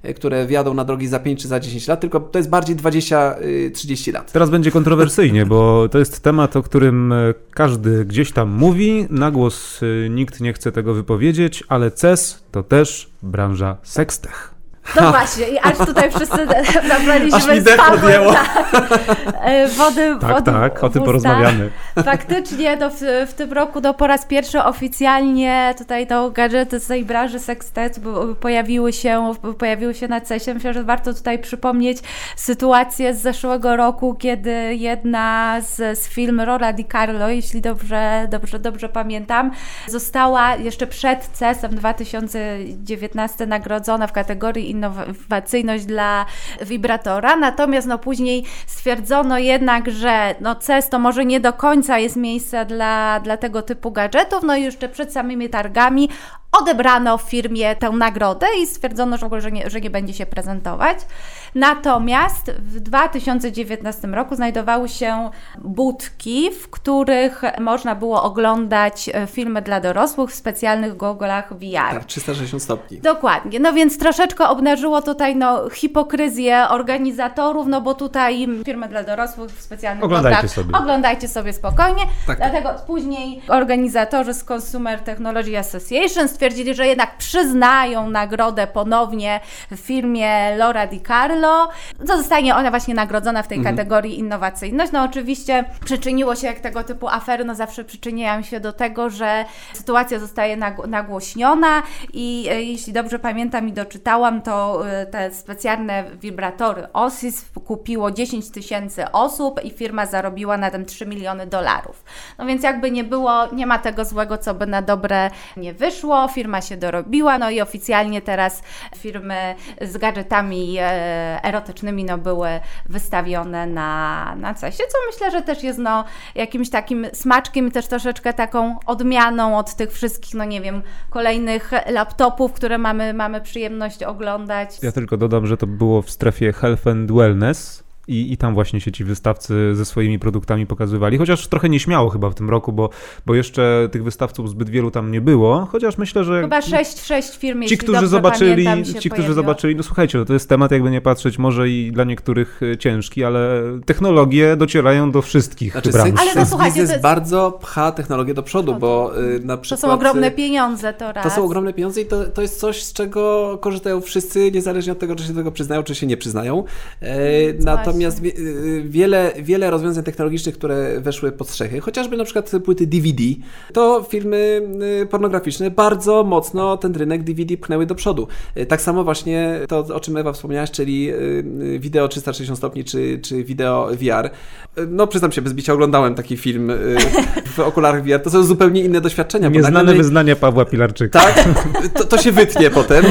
e, które wjadą na drogi za 5 czy za 10 lat, tylko to jest bardziej 20-30 lat. Teraz będzie kontrowersyjnie, bo to jest temat, o którym każdy gdzieś tam mówi, na głos nikt nie chce tego wypowiedzieć, ale CES to też branża sekstech. No właśnie, i aż tutaj wszyscy nabraliśmy aż mi dech tak, wody, tak, wody tak, o tym porozmawiamy. Faktycznie to w, w, tym roku to po raz pierwszy oficjalnie tutaj to gadżety z tej branży sextet pojawiły się, pojawiły się na CESie. Myślę, że warto tutaj przypomnieć sytuację z zeszłego roku, kiedy jedna z, z film Rola Di Carlo, jeśli dobrze, dobrze, dobrze pamiętam, została jeszcze przed CESem 2019 nagrodzona w kategorii innowacyjność dla wibratora, natomiast no później stwierdzono jednak, że no CES to może nie do końca jest miejsce dla, dla tego typu gadżetów, no i jeszcze przed samymi targami odebrano firmie tę nagrodę i stwierdzono, że w ogóle, że nie, że nie będzie się prezentować. Natomiast w 2019 roku znajdowały się budki, w których można było oglądać e, filmy dla dorosłych w specjalnych gogolach VR. Tak, 360 stopni. Dokładnie. No więc troszeczkę obnażyło tutaj no, hipokryzję organizatorów, no bo tutaj filmy dla dorosłych w specjalnych Oglądajcie gogolach. sobie. Oglądajcie sobie spokojnie. Tak. Dlatego później organizatorzy z Consumer Technology Association stwierdzili, że jednak przyznają nagrodę ponownie w filmie Laura Di Carlo. Zostanie ona właśnie nagrodzona w tej mhm. kategorii innowacyjność. No oczywiście przyczyniło się, jak tego typu afery, no zawsze przyczyniają się do tego, że sytuacja zostaje nagłośniona i e, jeśli dobrze pamiętam i doczytałam, to e, te specjalne wibratory OSIS kupiło 10 tysięcy osób i firma zarobiła na tym 3 miliony dolarów. No więc jakby nie było, nie ma tego złego, co by na dobre nie wyszło firma się dorobiła, no i oficjalnie teraz firmy z gadżetami e, erotycznymi no, były wystawione na, na CESie, co myślę, że też jest no, jakimś takim smaczkiem i też troszeczkę taką odmianą od tych wszystkich, no nie wiem, kolejnych laptopów, które mamy, mamy przyjemność oglądać. Ja tylko dodam, że to było w strefie Health and Wellness, i, I tam właśnie się ci wystawcy ze swoimi produktami pokazywali, chociaż trochę nieśmiało chyba w tym roku, bo, bo jeszcze tych wystawców zbyt wielu tam nie było, chociaż myślę, że... Chyba 6-6 firm, ci, którzy zobaczyli, Ci, którzy zobaczyli, no słuchajcie, no to jest temat jakby nie patrzeć, może i dla niektórych e, ciężki, ale technologie docierają do wszystkich znaczy, branż. Ale no, słuchajcie, biznes jest... bardzo pcha technologię do przodu, bo y, na przykład... To są ogromne pieniądze to raz. To są ogromne pieniądze i to, to jest coś, z czego korzystają wszyscy, niezależnie od tego, czy się do tego przyznają, czy się nie przyznają. E, natomiast Natomiast wie, y, wiele, wiele rozwiązań technologicznych, które weszły pod strzechy, chociażby na przykład płyty DVD, to filmy y, pornograficzne bardzo mocno ten rynek DVD pchnęły do przodu. Y, tak samo właśnie to, o czym Ewa wspomniałaś, czyli wideo 360 stopni, czy, czy wideo VR. No przyznam się, bez bicia oglądałem taki film w okularach VR. To są zupełnie inne doświadczenia. Nieznane nagle... wyznania Pawła Pilarczyka. Tak, to, to się wytnie potem.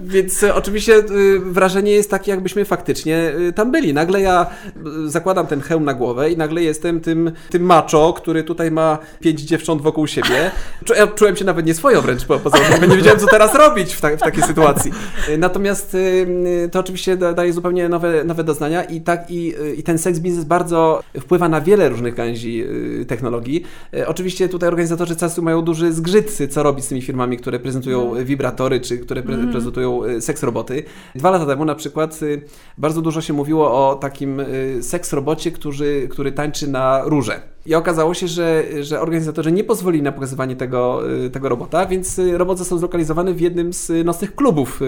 Więc oczywiście wrażenie jest takie, jakbyśmy faktycznie tam byli. Nagle ja e, zakładam ten hełm na głowę i nagle jestem tym, tym macho, który tutaj ma pięć dziewcząt wokół siebie. Ja czułem się nawet nieswojo wręcz, bo poza tym nie wiedziałem, co teraz robić w, ta, w takiej sytuacji. E, natomiast e, to oczywiście daje zupełnie nowe, nowe doznania i tak i, i ten seks biznes bardzo wpływa na wiele różnych gałęzi technologii. Oczywiście tutaj organizatorzy czasu mają duży zgrzyt, co robić z tymi firmami, które prezentują mhm. wibratory, czy które pre mhm. prezentują seks roboty. Dwa lata temu na przykład bardzo dużo się mówiło o takim y, seks robocie, który, który tańczy na róże. I okazało się, że, że organizatorzy nie pozwolili na pokazywanie tego, y, tego robota, więc y, robot został zlokalizowany w jednym z nocnych klubów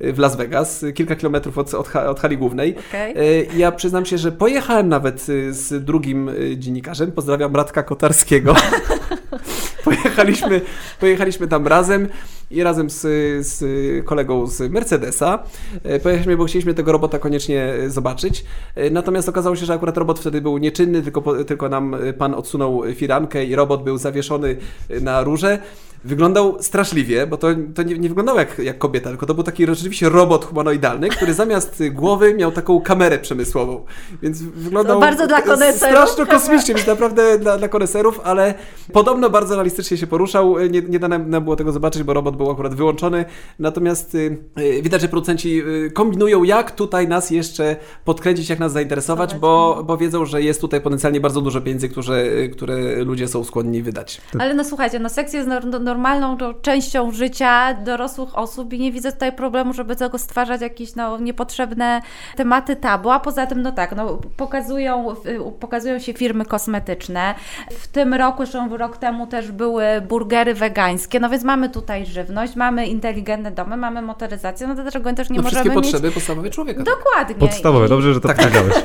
w Las Vegas, kilka kilometrów od, od, od hali głównej. Okay. Ja przyznam się, że pojechałem nawet z drugim dziennikarzem, pozdrawiam Radka Kotarskiego. pojechaliśmy, pojechaliśmy tam razem i razem z, z kolegą z Mercedesa e, pojechaliśmy, bo chcieliśmy tego robota koniecznie e, zobaczyć. E, natomiast okazało się, że akurat robot wtedy był nieczynny, tylko, tylko nam pan odsunął firankę i robot był zawieszony na rurze wyglądał straszliwie, bo to, to nie, nie wyglądało jak, jak kobieta, tylko to był taki rzeczywiście robot humanoidalny, który zamiast głowy miał taką kamerę przemysłową. Więc wyglądał to bardzo dla koneserów. strasznie kosmicznie, więc naprawdę dla, dla koneserów, ale podobno bardzo realistycznie się poruszał. Nie, nie da nam było tego zobaczyć, bo robot był akurat wyłączony. Natomiast y, y, widać, że producenci y, kombinują, jak tutaj nas jeszcze podkręcić, jak nas zainteresować, bo, bo wiedzą, że jest tutaj potencjalnie bardzo dużo pieniędzy, które, które ludzie są skłonni wydać. Ale no słuchajcie, no seks jest no, no normalną częścią życia dorosłych osób i nie widzę tutaj problemu, żeby tego stwarzać jakieś no, niepotrzebne tematy tabu, a poza tym no tak, no, pokazują, pokazują się firmy kosmetyczne. W tym roku, zresztą rok temu też były burgery wegańskie, no więc mamy tutaj żywność, mamy inteligentne domy, mamy motoryzację, no to dlaczego też nie no, możemy wszystkie mieć... potrzeby podstawowe człowieka. Dokładnie. Podstawowe, dobrze, że to tak. powiedziałeś.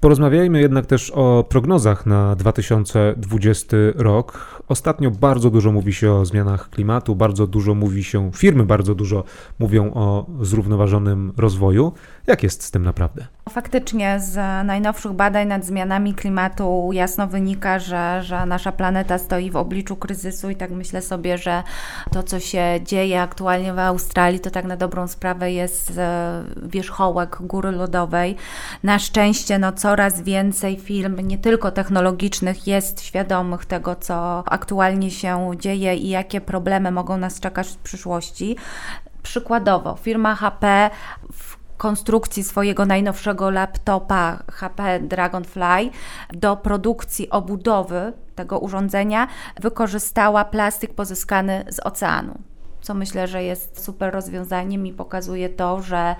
Porozmawiajmy jednak też o prognozach na 2020 rok. Ostatnio bardzo dużo mówi się o zmianach klimatu, bardzo dużo mówi się, firmy bardzo dużo mówią o zrównoważonym rozwoju. Jak jest z tym naprawdę? Faktycznie z najnowszych badań nad zmianami klimatu jasno wynika, że, że nasza planeta stoi w obliczu kryzysu i tak myślę sobie, że to, co się dzieje aktualnie w Australii, to tak na dobrą sprawę jest e, wierzchołek góry lodowej. Na szczęście no, coraz więcej firm, nie tylko technologicznych, jest świadomych tego, co aktualnie się dzieje i jakie problemy mogą nas czekać w przyszłości. Przykładowo, firma HP konstrukcji swojego najnowszego laptopa HP Dragonfly do produkcji obudowy tego urządzenia wykorzystała plastik pozyskany z oceanu. Co myślę, że jest super rozwiązaniem i pokazuje to, że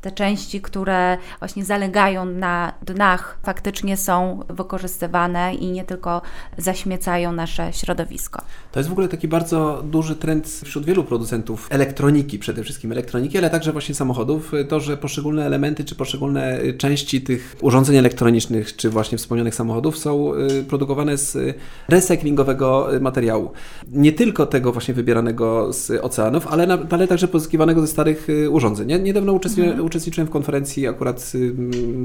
te części, które właśnie zalegają na dnach, faktycznie są wykorzystywane i nie tylko zaśmiecają nasze środowisko. To jest w ogóle taki bardzo duży trend wśród wielu producentów elektroniki, przede wszystkim elektroniki, ale także właśnie samochodów. To, że poszczególne elementy czy poszczególne części tych urządzeń elektronicznych, czy właśnie wspomnianych samochodów są y, produkowane z recyklingowego materiału. Nie tylko tego właśnie wybieranego z oceanów, ale, ale także pozyskiwanego ze starych y, urządzeń. Niedawno uczestniczyłem, mhm uczestniczyłem w konferencji akurat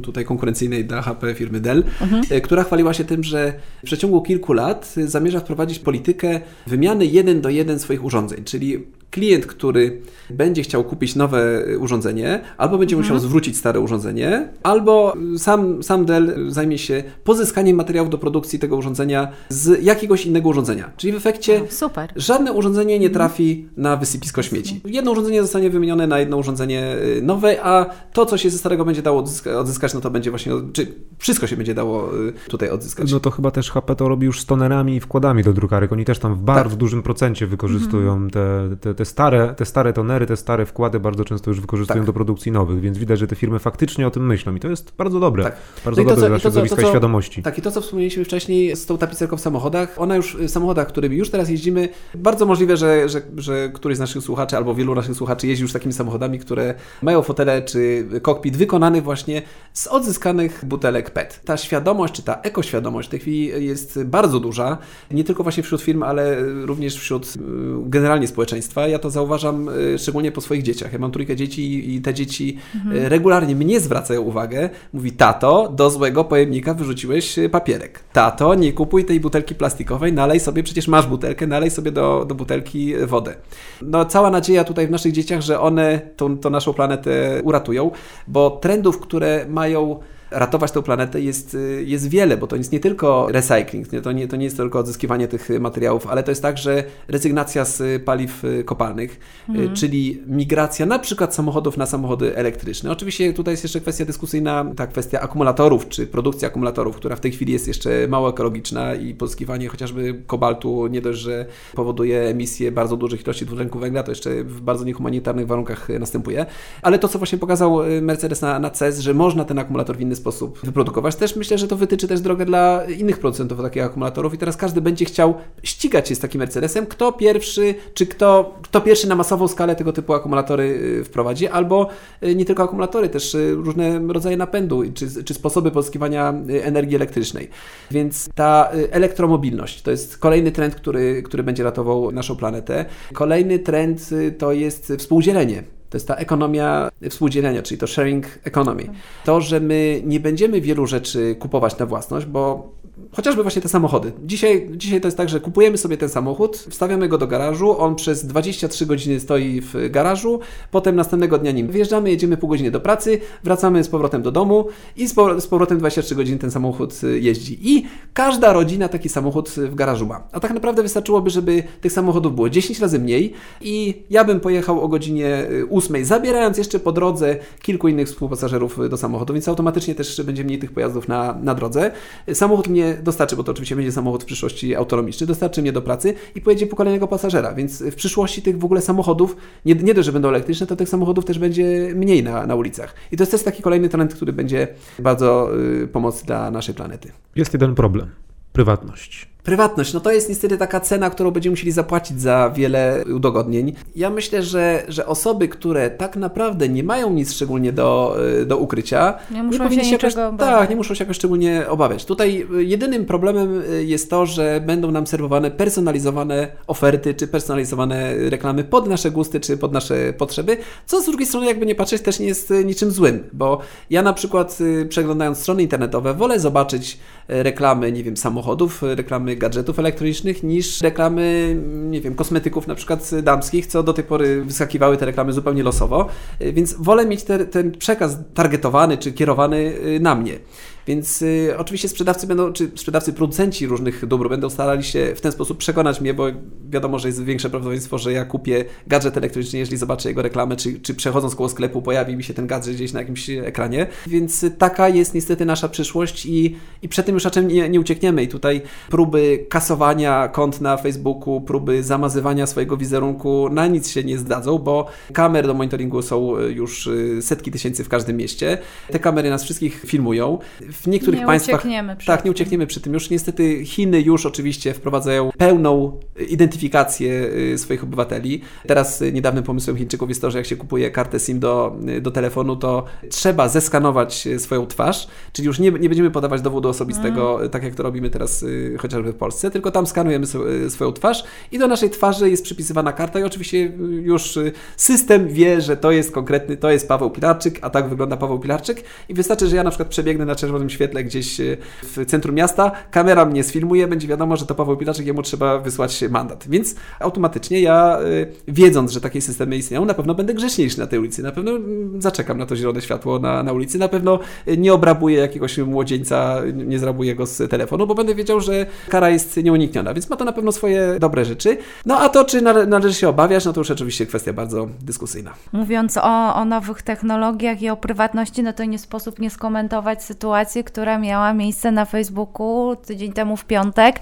tutaj konkurencyjnej dla HP firmy Dell, mhm. E, która chwaliła się tym, że w przeciągu kilku lat zamierza wprowadzić politykę wymiany jeden do jeden swoich urządzeń, czyli klient, który będzie chciał kupić nowe urządzenie, albo będzie mhm. musiał zwrócić stare urządzenie, albo sam, sam Dell zajmie się pozyskaniem materiałów do produkcji tego urządzenia z jakiegoś innego urządzenia. Czyli w efekcie Super. żadne urządzenie nie trafi na wysypisko śmieci. Jedno urządzenie zostanie wymienione na jedno urządzenie y, nowe, a to, co się ze starego będzie dało odzyskać, no to będzie właśnie, czy wszystko się będzie dało y, tutaj odzyskać. No to chyba też HP to robi już z tonerami i wkładami do drukarek. Oni też tam w bardzo tak. dużym procencie wykorzystują mhm. te, te, te te stare, te stare tonery, te stare wkłady bardzo często już wykorzystują tak. do produkcji nowych, więc widać, że te firmy faktycznie o tym myślą i to jest bardzo dobre. Tak. Bardzo no dobre co, dla środowiska i świadomości. Tak, i to, co wspomnieliśmy wcześniej z tą tapicerką w samochodach, ona już w samochodach, którymi już teraz jeździmy, bardzo możliwe, że, że, że któryś z naszych słuchaczy albo wielu naszych słuchaczy jeździ już takimi samochodami, które mają fotele czy kokpit wykonany właśnie z odzyskanych butelek PET. Ta świadomość, czy ta ekoświadomość w tej chwili jest bardzo duża, nie tylko właśnie wśród firm, ale również wśród y, generalnie społeczeństwa ja to zauważam y, szczególnie po swoich dzieciach. Ja mam trójkę dzieci i te dzieci y, mhm. regularnie mnie zwracają uwagę. Mówi, tato, do złego pojemnika wyrzuciłeś y, papierek. Tato, nie kupuj tej butelki plastikowej, nalej sobie, przecież masz butelkę, nalej sobie do, do butelki wodę. No cała nadzieja tutaj w naszych dzieciach, że one tą, tą naszą planetę uratują, bo trendów, które mają ratować tę planetę jest, y, jest wiele, bo to jest nie tylko recycling, to nie, to nie jest tylko odzyskiwanie tych materiałów, ale to jest także rezygnacja z paliw y, kopalnych, y, mhm. czyli migracja na przykład samochodów na samochody elektryczne. Oczywiście tutaj jest jeszcze kwestia dyskusyjna, ta kwestia akumulatorów, czy produkcji akumulatorów, która w tej chwili jest jeszcze mało ekologiczna i pozyskiwanie chociażby kobaltu nie dość, że powoduje emisję bardzo dużych ilości dwutlenku węgla, to jeszcze w bardzo niehumanitarnych warunkach następuje. Ale to, co właśnie pokazał Mercedes na, na CES, że można ten akumulator w inny sposób sposób wyprodukować. Też myślę, że to wytyczy też drogę dla innych producentów takich akumulatorów i teraz każdy będzie chciał ścigać się z takim Mercedesem, kto pierwszy, czy kto, kto pierwszy na masową skalę tego typu akumulatory y, wprowadzi, albo y, nie tylko akumulatory, też y, różne rodzaje napędu, czy, czy sposoby pozyskiwania energii elektrycznej. Więc ta elektromobilność to jest kolejny trend, który, który będzie ratował naszą planetę. Kolejny trend to jest współdzielenie. To jest ta ekonomia współdzielenia, czyli to sharing economy. To, że my nie będziemy wielu rzeczy kupować na własność, bo chociażby właśnie te samochody. Dzisiaj, dzisiaj to jest tak, że kupujemy sobie ten samochód, wstawiamy go do garażu, on przez 23 godziny stoi w garażu, potem następnego dnia nim wyjeżdżamy, jedziemy pół godziny do pracy, wracamy z powrotem do domu i z, powrotem 23 godziny ten samochód y, jeździ. I każda rodzina taki samochód w garażu ma. A tak naprawdę wystarczyłoby, żeby tych samochodów było 10 razy mniej i ja bym pojechał o godzinie 8, y, zabierając jeszcze po drodze kilku innych współpasażerów do samochodu, więc automatycznie też będzie mniej tych pojazdów na, na drodze. Samochód mnie dostarczy, bo to oczywiście będzie samochód w przyszłości autonomiczny, dostarczy mnie do pracy i pojedzie po kolejnego pasażera, więc w przyszłości tych w ogóle samochodów, nie, nie dość, że będą elektryczne, to tych samochodów też będzie mniej na, na ulicach. I to jest też taki kolejny trend, który będzie bardzo y, pomocny dla naszej planety. Jest jeden problem. Prywatność. Prywatność, no to jest niestety taka cena, którą będziemy musieli zapłacić za wiele udogodnień. Ja myślę, że, że osoby, które tak naprawdę nie mają nic szczególnie do, y, do ukrycia, nie, muszą nie się, się jakoś, Tak, nie muszą się jakoś szczególnie obawiać. Tutaj y, jedynym problemem y, jest to, że będą nam serwowane personalizowane oferty, czy personalizowane reklamy pod nasze gusty, czy pod nasze potrzeby, co z drugiej strony, jakby nie patrzeć, też nie jest niczym złym, bo ja na przykład przeglądając strony internetowe wolę zobaczyć reklamy, nie wiem, samochodów, reklamy gadżetów elektronicznych niż reklamy, nie wiem, kosmetyków na przykład damskich, co do tej pory wyskakiwały te reklamy zupełnie losowo, więc wolę mieć te, ten przekaz targetowany czy kierowany y, na mnie. Więc y, oczywiście sprzedawcy będą, czy sprzedawcy, producenci różnych dóbr będą starali się w ten sposób przekonać mnie, bo wiadomo, że jest większe prawdopodobieństwo, że ja kupię gadżet elektroniczny, jeżeli zobaczę jego reklamę, czy, czy przechodząc koło sklepu pojawi mi się ten gadżet gdzieś na jakimś ekranie. Więc taka jest niestety nasza przyszłość i, i przed tym już raczej nie, nie uciekniemy. I tutaj próby kasowania kont na Facebooku, próby zamazywania swojego wizerunku na nic się nie zdadzą, bo kamer do monitoringu są już y, setki tysięcy w każdym mieście. Te kamery nas wszystkich filmują w niektórych nie państwach. Uciekniemy przy tak, nie uciekniemy przy tym. Już niestety Chiny już oczywiście wprowadzają pełną identyfikację y, swoich obywateli. Teraz y, niedawnym pomysłem Chińczyków jest to, że jak się kupuje kartę SIM do, y, do telefonu, to trzeba zeskanować swoją twarz, czyli już nie, nie będziemy podawać dowodu osobistego, mm. tak jak to robimy teraz chociażby w Polsce, tylko tam skanujemy swoją twarz i do naszej twarzy jest przypisywana karta i oczywiście już system wie, że to jest konkretny, to jest Paweł Pilarczyk, a tak wygląda Paweł Pilarczyk i wystarczy, że ja na przykład przebiegnę na czerwonym świetle gdzieś e, w centrum miasta, kamera mnie sfilmuje, będzie wiadomo, że to Paweł Pilaczek, jemu trzeba wysłać mandat. Więc automatycznie ja, e, wiedząc, że takie systemy istnieją, na pewno będę grzeczniejszy na tej ulicy, na pewno mm, zaczekam na to zielone światło na, na ulicy, na pewno nie obrabuję jakiegoś młodzieńca, nie zrabuję go z telefonu, bo będę wiedział, że kara jest nieunikniona, więc ma to na pewno swoje dobre rzeczy. No a to, czy należy się obawiać, no to już oczywiście kwestia bardzo dyskusyjna. Mówiąc o, o nowych technologiach i o prywatności, no to nie sposób nie skomentować sytuacji, sytuację, która miała miejsce na Facebooku tydzień temu w piątek,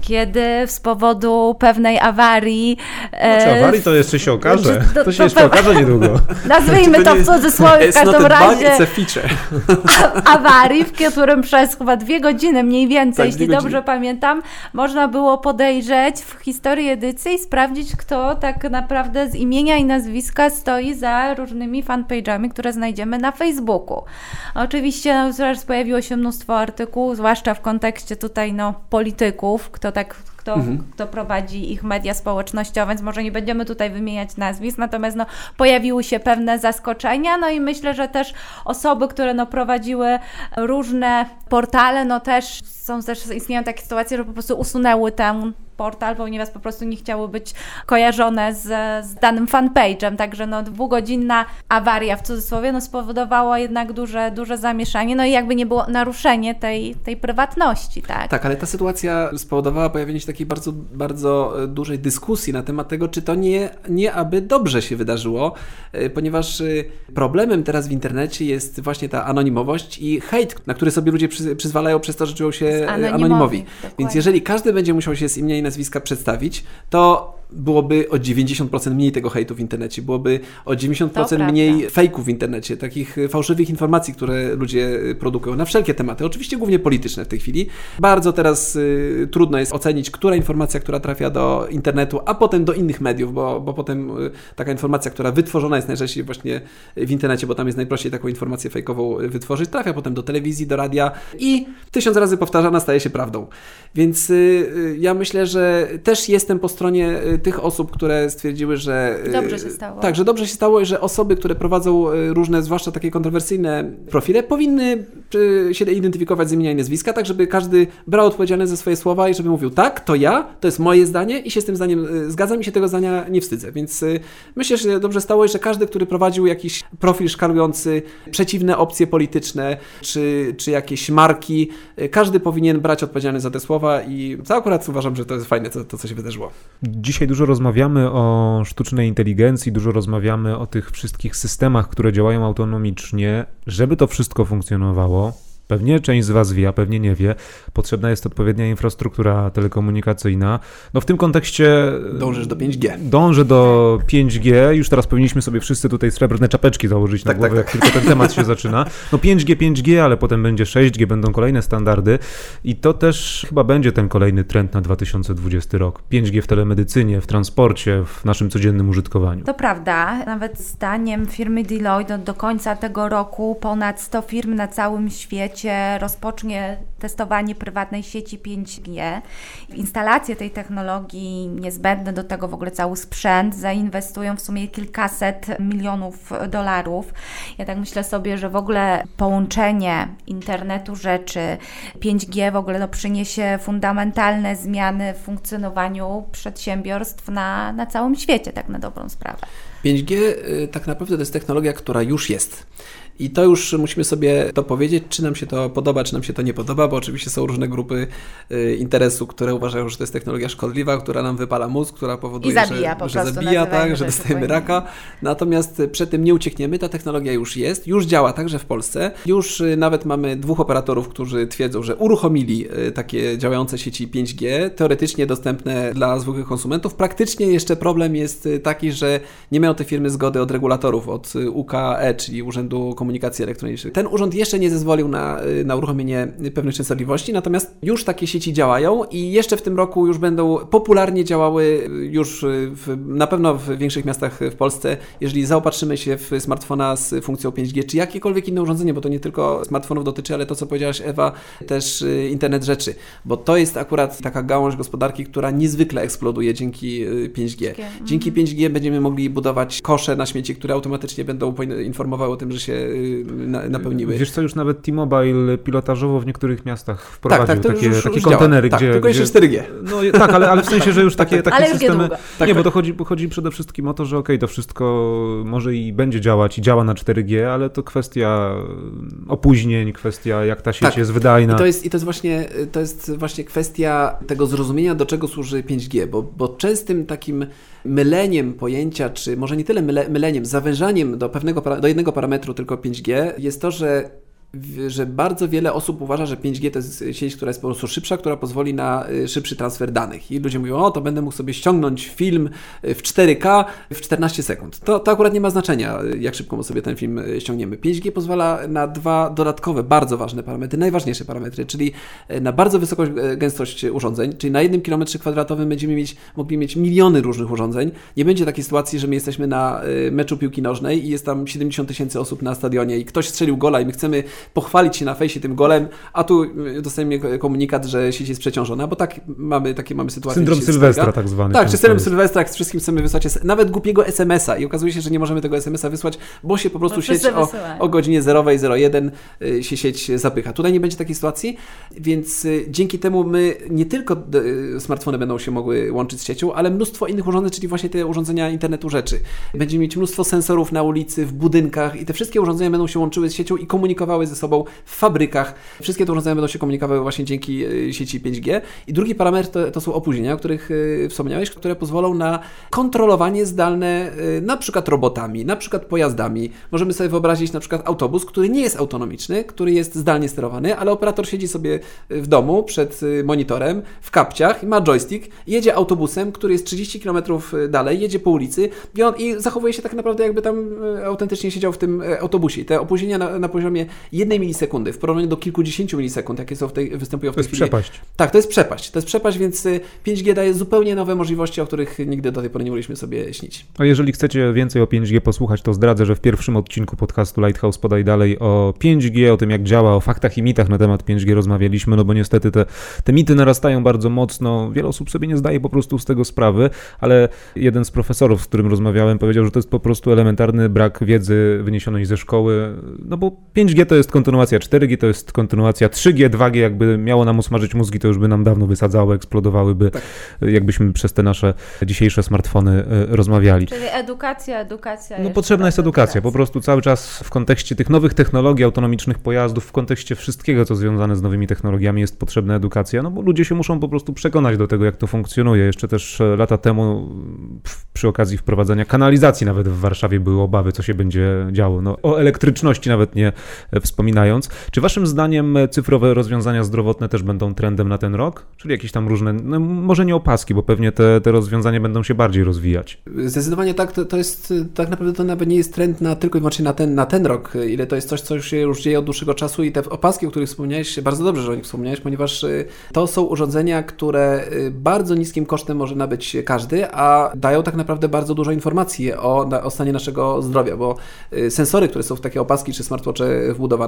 kiedy z powodu pewnej awarii. Znaczy, awarii to jeszcze się okaże. To, to, to się jeszcze okaże niedługo. Nazwijmy to w cudzysłowie w każdym razie. Awarii, w którym przez chyba dwie godziny mniej więcej, tak, jeśli dobrze godziny. pamiętam, można było podejrzeć w historii edycji i sprawdzić, kto tak naprawdę z imienia i nazwiska stoi za różnymi fanpage'ami, które znajdziemy na Facebooku. Oczywiście no, zaraz pojawiło pojawiło się mnóstwo artykułów, zwłaszcza w kontekście tutaj no, polityków, kto tak kto, mhm. kto prowadzi ich media społecznościowe, więc może nie będziemy tutaj wymieniać nazwisk, natomiast no, pojawiły się pewne zaskoczenia, no i myślę, że też osoby, które no, prowadziły różne portale, no też są też, istnieją takie sytuacje, że po prostu usunęły tę portal, ponieważ po prostu nie chciały być kojarzone z, z danym fanpage'em. Także no, dwugodzinna awaria w cudzysłowie no, spowodowała jednak duże, duże zamieszanie, no i jakby nie było naruszenie tej, tej prywatności. Tak? tak, ale ta sytuacja spowodowała pojawienie się takiej bardzo, bardzo e, dużej dyskusji na temat tego, czy to nie, nie aby dobrze się wydarzyło, e, ponieważ e, problemem teraz w internecie jest właśnie ta anonimowość i hejt, na który sobie ludzie przyzwalają przez to, że czują się anonimowi. anonimowi. Więc jeżeli każdy będzie musiał się z imienia i nazwiska przedstawić, to byłoby o 90% mniej tego hejtu w internecie, byłoby o 90% mniej fejków w internecie, takich fałszywych informacji, które ludzie produkują na wszelkie tematy, oczywiście głównie polityczne w tej chwili. Bardzo teraz y, trudno jest ocenić, która informacja, która trafia do internetu, a potem do innych mediów, bo, bo potem y, taka informacja, która wytworzona jest najczęściej właśnie w internecie, bo tam jest najprościej taką informację fejkową wytworzyć, trafia potem do telewizji, do radia i tysiąc razy powtarzana staje się prawdą. Więc y, ja myślę, że też jestem po stronie tych osób, które stwierdziły, że. Y, dobrze się stało. Tak, że dobrze się stało i że osoby, które prowadzą y, różne, zwłaszcza takie kontrowersyjne profile, powinny się identyfikować z imienia i nazwiska, tak żeby każdy brał odpowiedzialność za swoje słowa i żeby mówił, tak, to ja, to jest moje zdanie i się z tym zdaniem zgadzam i się tego zdania nie wstydzę. Więc myślę, że dobrze stało, że każdy, który prowadził jakiś profil szkalujący przeciwne opcje polityczne czy, czy jakieś marki, każdy powinien brać odpowiedzialność za te słowa i to akurat uważam, że to jest fajne, to, to co się wydarzyło. Dzisiaj dużo rozmawiamy o sztucznej inteligencji, dużo rozmawiamy o tych wszystkich systemach, które działają autonomicznie. Żeby to wszystko funkcjonowało, lewo Pewnie część z Was wie, a pewnie nie wie. Potrzebna jest odpowiednia infrastruktura telekomunikacyjna. No w tym kontekście. Dążysz do 5G. Dążę do 5G. Już teraz powinniśmy sobie wszyscy tutaj srebrne czapeczki założyć na tak, głowę, tak, tak. jak tylko ten temat się zaczyna. No 5G, 5G, ale potem będzie 6G, będą kolejne standardy. I to też chyba będzie ten kolejny trend na 2020 rok. 5G w telemedycynie, w transporcie, w naszym codziennym użytkowaniu. To prawda. Nawet zdaniem firmy Deloitte do końca tego roku ponad 100 firm na całym świecie rozpocznie testowanie prywatnej sieci 5G. Instalację tej technologii, niezbędny do tego w ogóle cały sprzęt, zainwestują w sumie kilkaset milionów dolarów. Ja tak myślę sobie, że w ogóle połączenie internetu rzeczy 5G w ogóle no, przyniesie fundamentalne zmiany w funkcjonowaniu przedsiębiorstw na, na całym świecie, tak na dobrą sprawę. 5G y, tak naprawdę to jest technologia, która już jest. I to już musimy sobie to powiedzieć, czy nam się to podoba, czy nam się to nie podoba, bo oczywiście są różne grupy y, interesu, które uważają, że to jest technologia szkodliwa, która nam wypala mózg, która powoduje, zabija, że, że zabija, tak, że dostajemy raka. Natomiast przed tym nie uciekniemy, ta technologia już jest, już działa także w Polsce. Już y, nawet mamy dwóch operatorów, którzy twierdzą, że uruchomili y, takie działające sieci 5G, teoretycznie dostępne dla zwykłych konsumentów. Praktycznie jeszcze problem jest taki, że nie mają te firmy zgody od regulatorów, od UKE, czyli Urzędu Komunikacji Elektronicznej. Ten urząd jeszcze nie zezwolił na, y, na uruchomienie pewnych częstotliwości, natomiast już takie sieci działają i jeszcze w tym roku już będą popularnie działały y, już w, na pewno w większych miastach w Polsce. Jeżeli zaopatrzymy się w smartfona z funkcją 5G, czy jakiekolwiek inne urządzenie, bo to nie tylko smartfonów dotyczy, ale to, co powiedziałaś Ewa, też internet rzeczy, bo to jest akurat taka gałąź gospodarki, która niezwykle eksploduje dzięki 5G. Dzięki 5G będziemy mogli budować kosze na śmieci, które automatycznie będą informowały o tym, że się y, napełniły. Wiesz co, już nawet T-Mobile pilotażowo w niektórych miastach wprowadził tak, tak, takie, już, takie już kontenery, tak, gdzie... tylko gdzie, jeszcze 4G. No tak, ale, ale w sensie, że już takie, takie ale systemy... Tak, nie, bo to chodzi, bo chodzi przede wszystkim o to, że okej, okay, to wszystko może i będzie działać i działa na 4G, ale to kwestia opóźnień, kwestia jak ta sieć tak. jest wydajna. I to jest, i to jest, właśnie, to jest właśnie kwestia tego zrozumienia, do czego służy 5G, bo, bo częstym takim myleniem pojęcia, czy może nie tyle myle, myleniem, zawężaniem do pewnego, do jednego parametru tylko 5G jest to, że że bardzo wiele osób uważa, że 5G to jest sieć, która jest po prostu szybsza, która pozwoli na y, szybszy transfer danych. I ludzie mówią, o to będę mógł sobie ściągnąć film w 4K w 14 sekund. To, to akurat nie ma znaczenia, jak szybko sobie ten film y, ściągniemy. 5G pozwala na dwa dodatkowe, bardzo ważne parametry, najważniejsze parametry, czyli y, na bardzo wysoką gęstość urządzeń, czyli na jednym kilometrze kwadratowym będziemy mieć, mogli mieć miliony różnych urządzeń. Nie będzie takiej sytuacji, że my jesteśmy na meczu piłki nożnej i jest tam 70 tysięcy osób na stadionie i ktoś strzelił gola i my chcemy pochwalić się na fejsie tym golem, a tu y, dostajemy komunikat, że sieć jest przeciążona, bo tak mamy, takie mamy sytuacje. Syndrom Sylwestra tak zwany. Tak, czy syndrom Sylwestra, jak wszystkim chcemy wysłać nawet głupiego SMS-a i okazuje się, że nie możemy tego SMS-a wysłać, bo się po prostu bo sieć o, o godzinie 0.01 y, się sieć zapycha. Tutaj nie będzie takiej sytuacji, więc y, dzięki temu my nie tylko smartfony będą się mogły łączyć z siecią, ale mnóstwo innych urządzeń, czyli właśnie te urządzenia internetu rzeczy. Będziemy mieć mnóstwo sensorów na ulicy, w budynkach i te wszystkie urządzenia będą się łączyły z siecią i komunikowały z ze sobą w fabrykach. Wszystkie te urządzenia będą się komunikowały właśnie dzięki y, sieci 5G. I drugi parametr to, to są opóźnienia, o których y, wspomniałeś, które pozwolą na kontrolowanie zdalne y, na przykład robotami, na przykład pojazdami. Możemy sobie wyobrazić na przykład autobus, który nie jest autonomiczny, który jest zdalnie sterowany, ale operator siedzi sobie w domu przed monitorem, w kapciach i ma joystick jedzie autobusem, który jest 30 km dalej, jedzie po ulicy i, on, i zachowuje się tak naprawdę jakby tam autentycznie siedział w tym autobusie. I te opóźnienia na, na poziomie jednej milisekundy w porównaniu do kilkudziesięciu milisekund, jakie są w tej, występują w tej to jest chwili. przepaść. Tak, to jest przepaść. To jest przepaść, więc 5G y, daje zupełnie nowe możliwości, o których nigdy do tej pory nie mogliśmy sobie śnić. A jeżeli chcecie więcej o 5G posłuchać, to zdradzę, że w pierwszym odcinku podcastu Lighthouse Podaj Dalej o 5G, o tym jak działa, o faktach i mitach na temat 5G rozmawialiśmy, no bo niestety te, te mity narastają bardzo mocno. Wiele osób sobie nie zdaje po prostu z tego sprawy, ale jeden z profesorów, z którym rozmawiałem, powiedział, że to jest po prostu elementarny brak wiedzy wyniesionej ze szkoły, no bo 5G to jest kontynuacja 4G, to jest kontynuacja 3G, 2G, jakby miało nam usmażyć mózgi, to już by nam dawno wysadzało, eksplodowałyby, tak. jakbyśmy przez te nasze dzisiejsze smartfony e, rozmawiali. Czyli edukacja, edukacja. No potrzebna jest edukacja, po prostu cały czas w kontekście tych nowych technologii, autonomicznych pojazdów, w kontekście wszystkiego, co związane z nowymi technologiami jest potrzebna edukacja, no bo ludzie się muszą po prostu przekonać do tego, jak to funkcjonuje. Jeszcze też e, lata temu przy okazji wprowadzenia kanalizacji nawet w Warszawie były obawy, co się będzie działo. No, o elektryczności nawet nie e, wspominając. Czy waszym zdaniem cyfrowe rozwiązania zdrowotne też będą trendem na ten rok? Czyli jakieś tam różne, no może nie opaski, bo pewnie te, te rozwiązania będą się bardziej rozwijać. Zdecydowanie tak, to, to jest, tak naprawdę to nawet nie jest trend na, tylko i wyłącznie na ten, na ten rok, ile to jest coś, co się już dzieje od dłuższego czasu i te opaski, o których wspomniałeś, bardzo dobrze, że o nich wspomniałeś, ponieważ y, to są urządzenia, które y, bardzo niskim kosztem może nabyć każdy, a dają tak naprawdę bardzo dużo informacji o, o stanie naszego zdrowia, bo y, sensory, które są w takie opaski czy smartwatche wbudowane,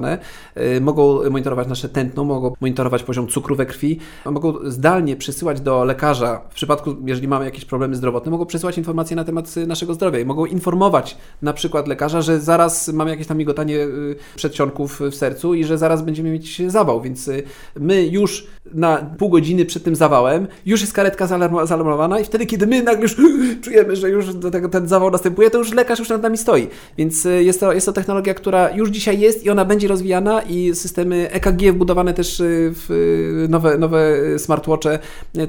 mogą monitorować nasze tętno, mogą monitorować poziom cukru we krwi, mogą zdalnie przesyłać do lekarza, w przypadku, jeżeli mamy jakieś problemy zdrowotne, mogą przesyłać informacje na temat naszego zdrowia i mogą informować na przykład lekarza, że zaraz mamy jakieś tam migotanie y, przedsionków w sercu i że zaraz będziemy mieć zawał, więc y, my już na pół godziny przed tym zawałem, już jest karetka zaalarmowana i wtedy, kiedy my nagle już czujemy, że już ten zawał następuje, to już lekarz już nad nami stoi. Więc y, jest to, jest to technologia, która już dzisiaj jest i ona będzie rozwijana i systemy EKG wbudowane też w nowe, nowe smartwatche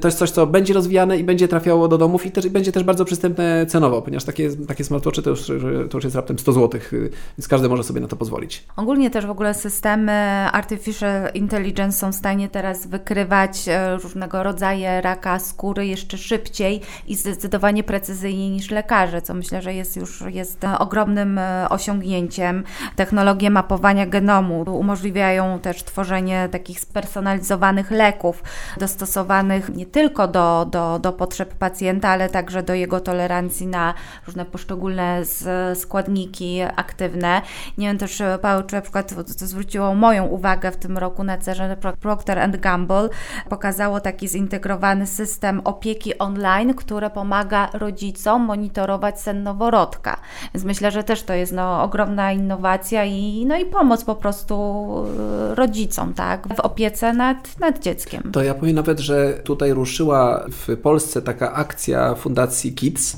to jest coś, co będzie rozwijane i będzie trafiało do domów i też, będzie też bardzo przystępne cenowo, ponieważ takie, takie smartwatche to już, to już jest raptem 100 zł, więc każdy może sobie na to pozwolić. Ogólnie też w ogóle systemy artificial intelligence są w stanie teraz wykrywać e, różnego rodzaju raka skóry jeszcze szybciej i zdecydowanie precyzyjniej niż lekarze, co myślę, że jest już jest ogromnym e, osiągnięciem. Technologie mapowania genomu umożliwiają też tworzenie takich spersonalizowanych leków dostosowanych nie tylko do, do, do potrzeb pacjenta, ale także do jego tolerancji na różne poszczególne składniki aktywne. Nie wiem też, Paweł, czy na przykład to zwróciło moją uwagę w tym roku na cerze Procter Gamble pokazało taki zintegrowany system opieki online, który pomaga rodzicom monitorować sen noworodka. Więc myślę, że też to jest no, ogromna innowacja i, no, i pomoc po prostu y, rodzicom, tak, w opiece nad, nad dzieckiem. To ja powiem nawet, że tutaj ruszyła w Polsce taka akcja Fundacji Kids,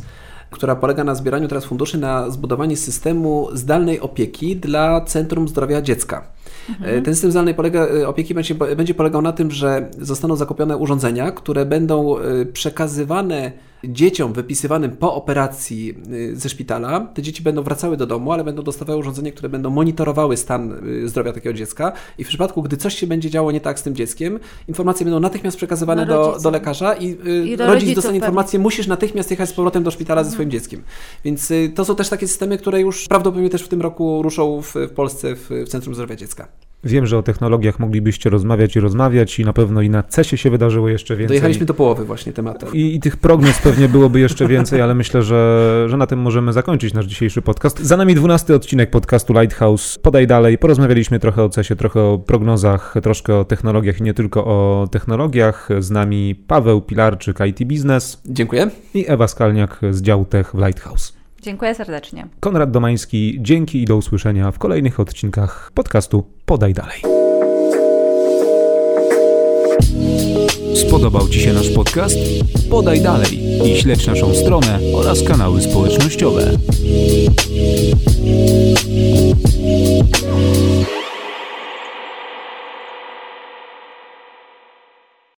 która polega na zbieraniu teraz funduszy na zbudowanie systemu zdalnej opieki dla Centrum Zdrowia Dziecka. Mhm. Ten system zdalnej polega, e, opieki będzie, będzie polegał na tym, że zostaną zakupione urządzenia, które będą e, przekazywane dzieciom wypisywanym po operacji y, ze szpitala, te dzieci będą wracały do domu, ale będą dostawały urządzenia, które będą monitorowały stan y, zdrowia takiego dziecka i w przypadku, gdy coś się będzie działo nie tak z tym dzieckiem, informacje będą natychmiast przekazywane do, do lekarza i, y, I do rodzic dostanie informację, musisz natychmiast jechać z powrotem do szpitala mhm. ze swoim dzieckiem. Więc to są też takie systemy, które już prawdopodobnie też w tym roku ruszą w, w Polsce w, w Centrum Zdrowia Dziecka. Wiem, że o technologiach moglibyście rozmawiać i rozmawiać i na pewno i na CESie się wydarzyło jeszcze więcej. Dojechaliśmy do połowy właśnie tematu. I, i tych prognoz pewnie byłoby jeszcze więcej, ale myślę, że, że na tym możemy zakończyć nasz dzisiejszy podcast. Za nami dwunasty odcinek podcastu Lighthouse. Podaj dalej. Porozmawialiśmy trochę o CESie, trochę o prognozach, troszkę o technologiach i nie tylko o technologiach. Z nami Paweł Pilarczyk, IT Business. Dziękuję. I Ewa Skalniak z działu Tech w Lighthouse. Dziękuję serdecznie. Konrad Domański, dzięki i do usłyszenia w kolejnych odcinkach podcastu Podaj Dalej. Spodobał Ci się nasz podcast? Podaj dalej i śledź naszą stronę oraz kanały społecznościowe.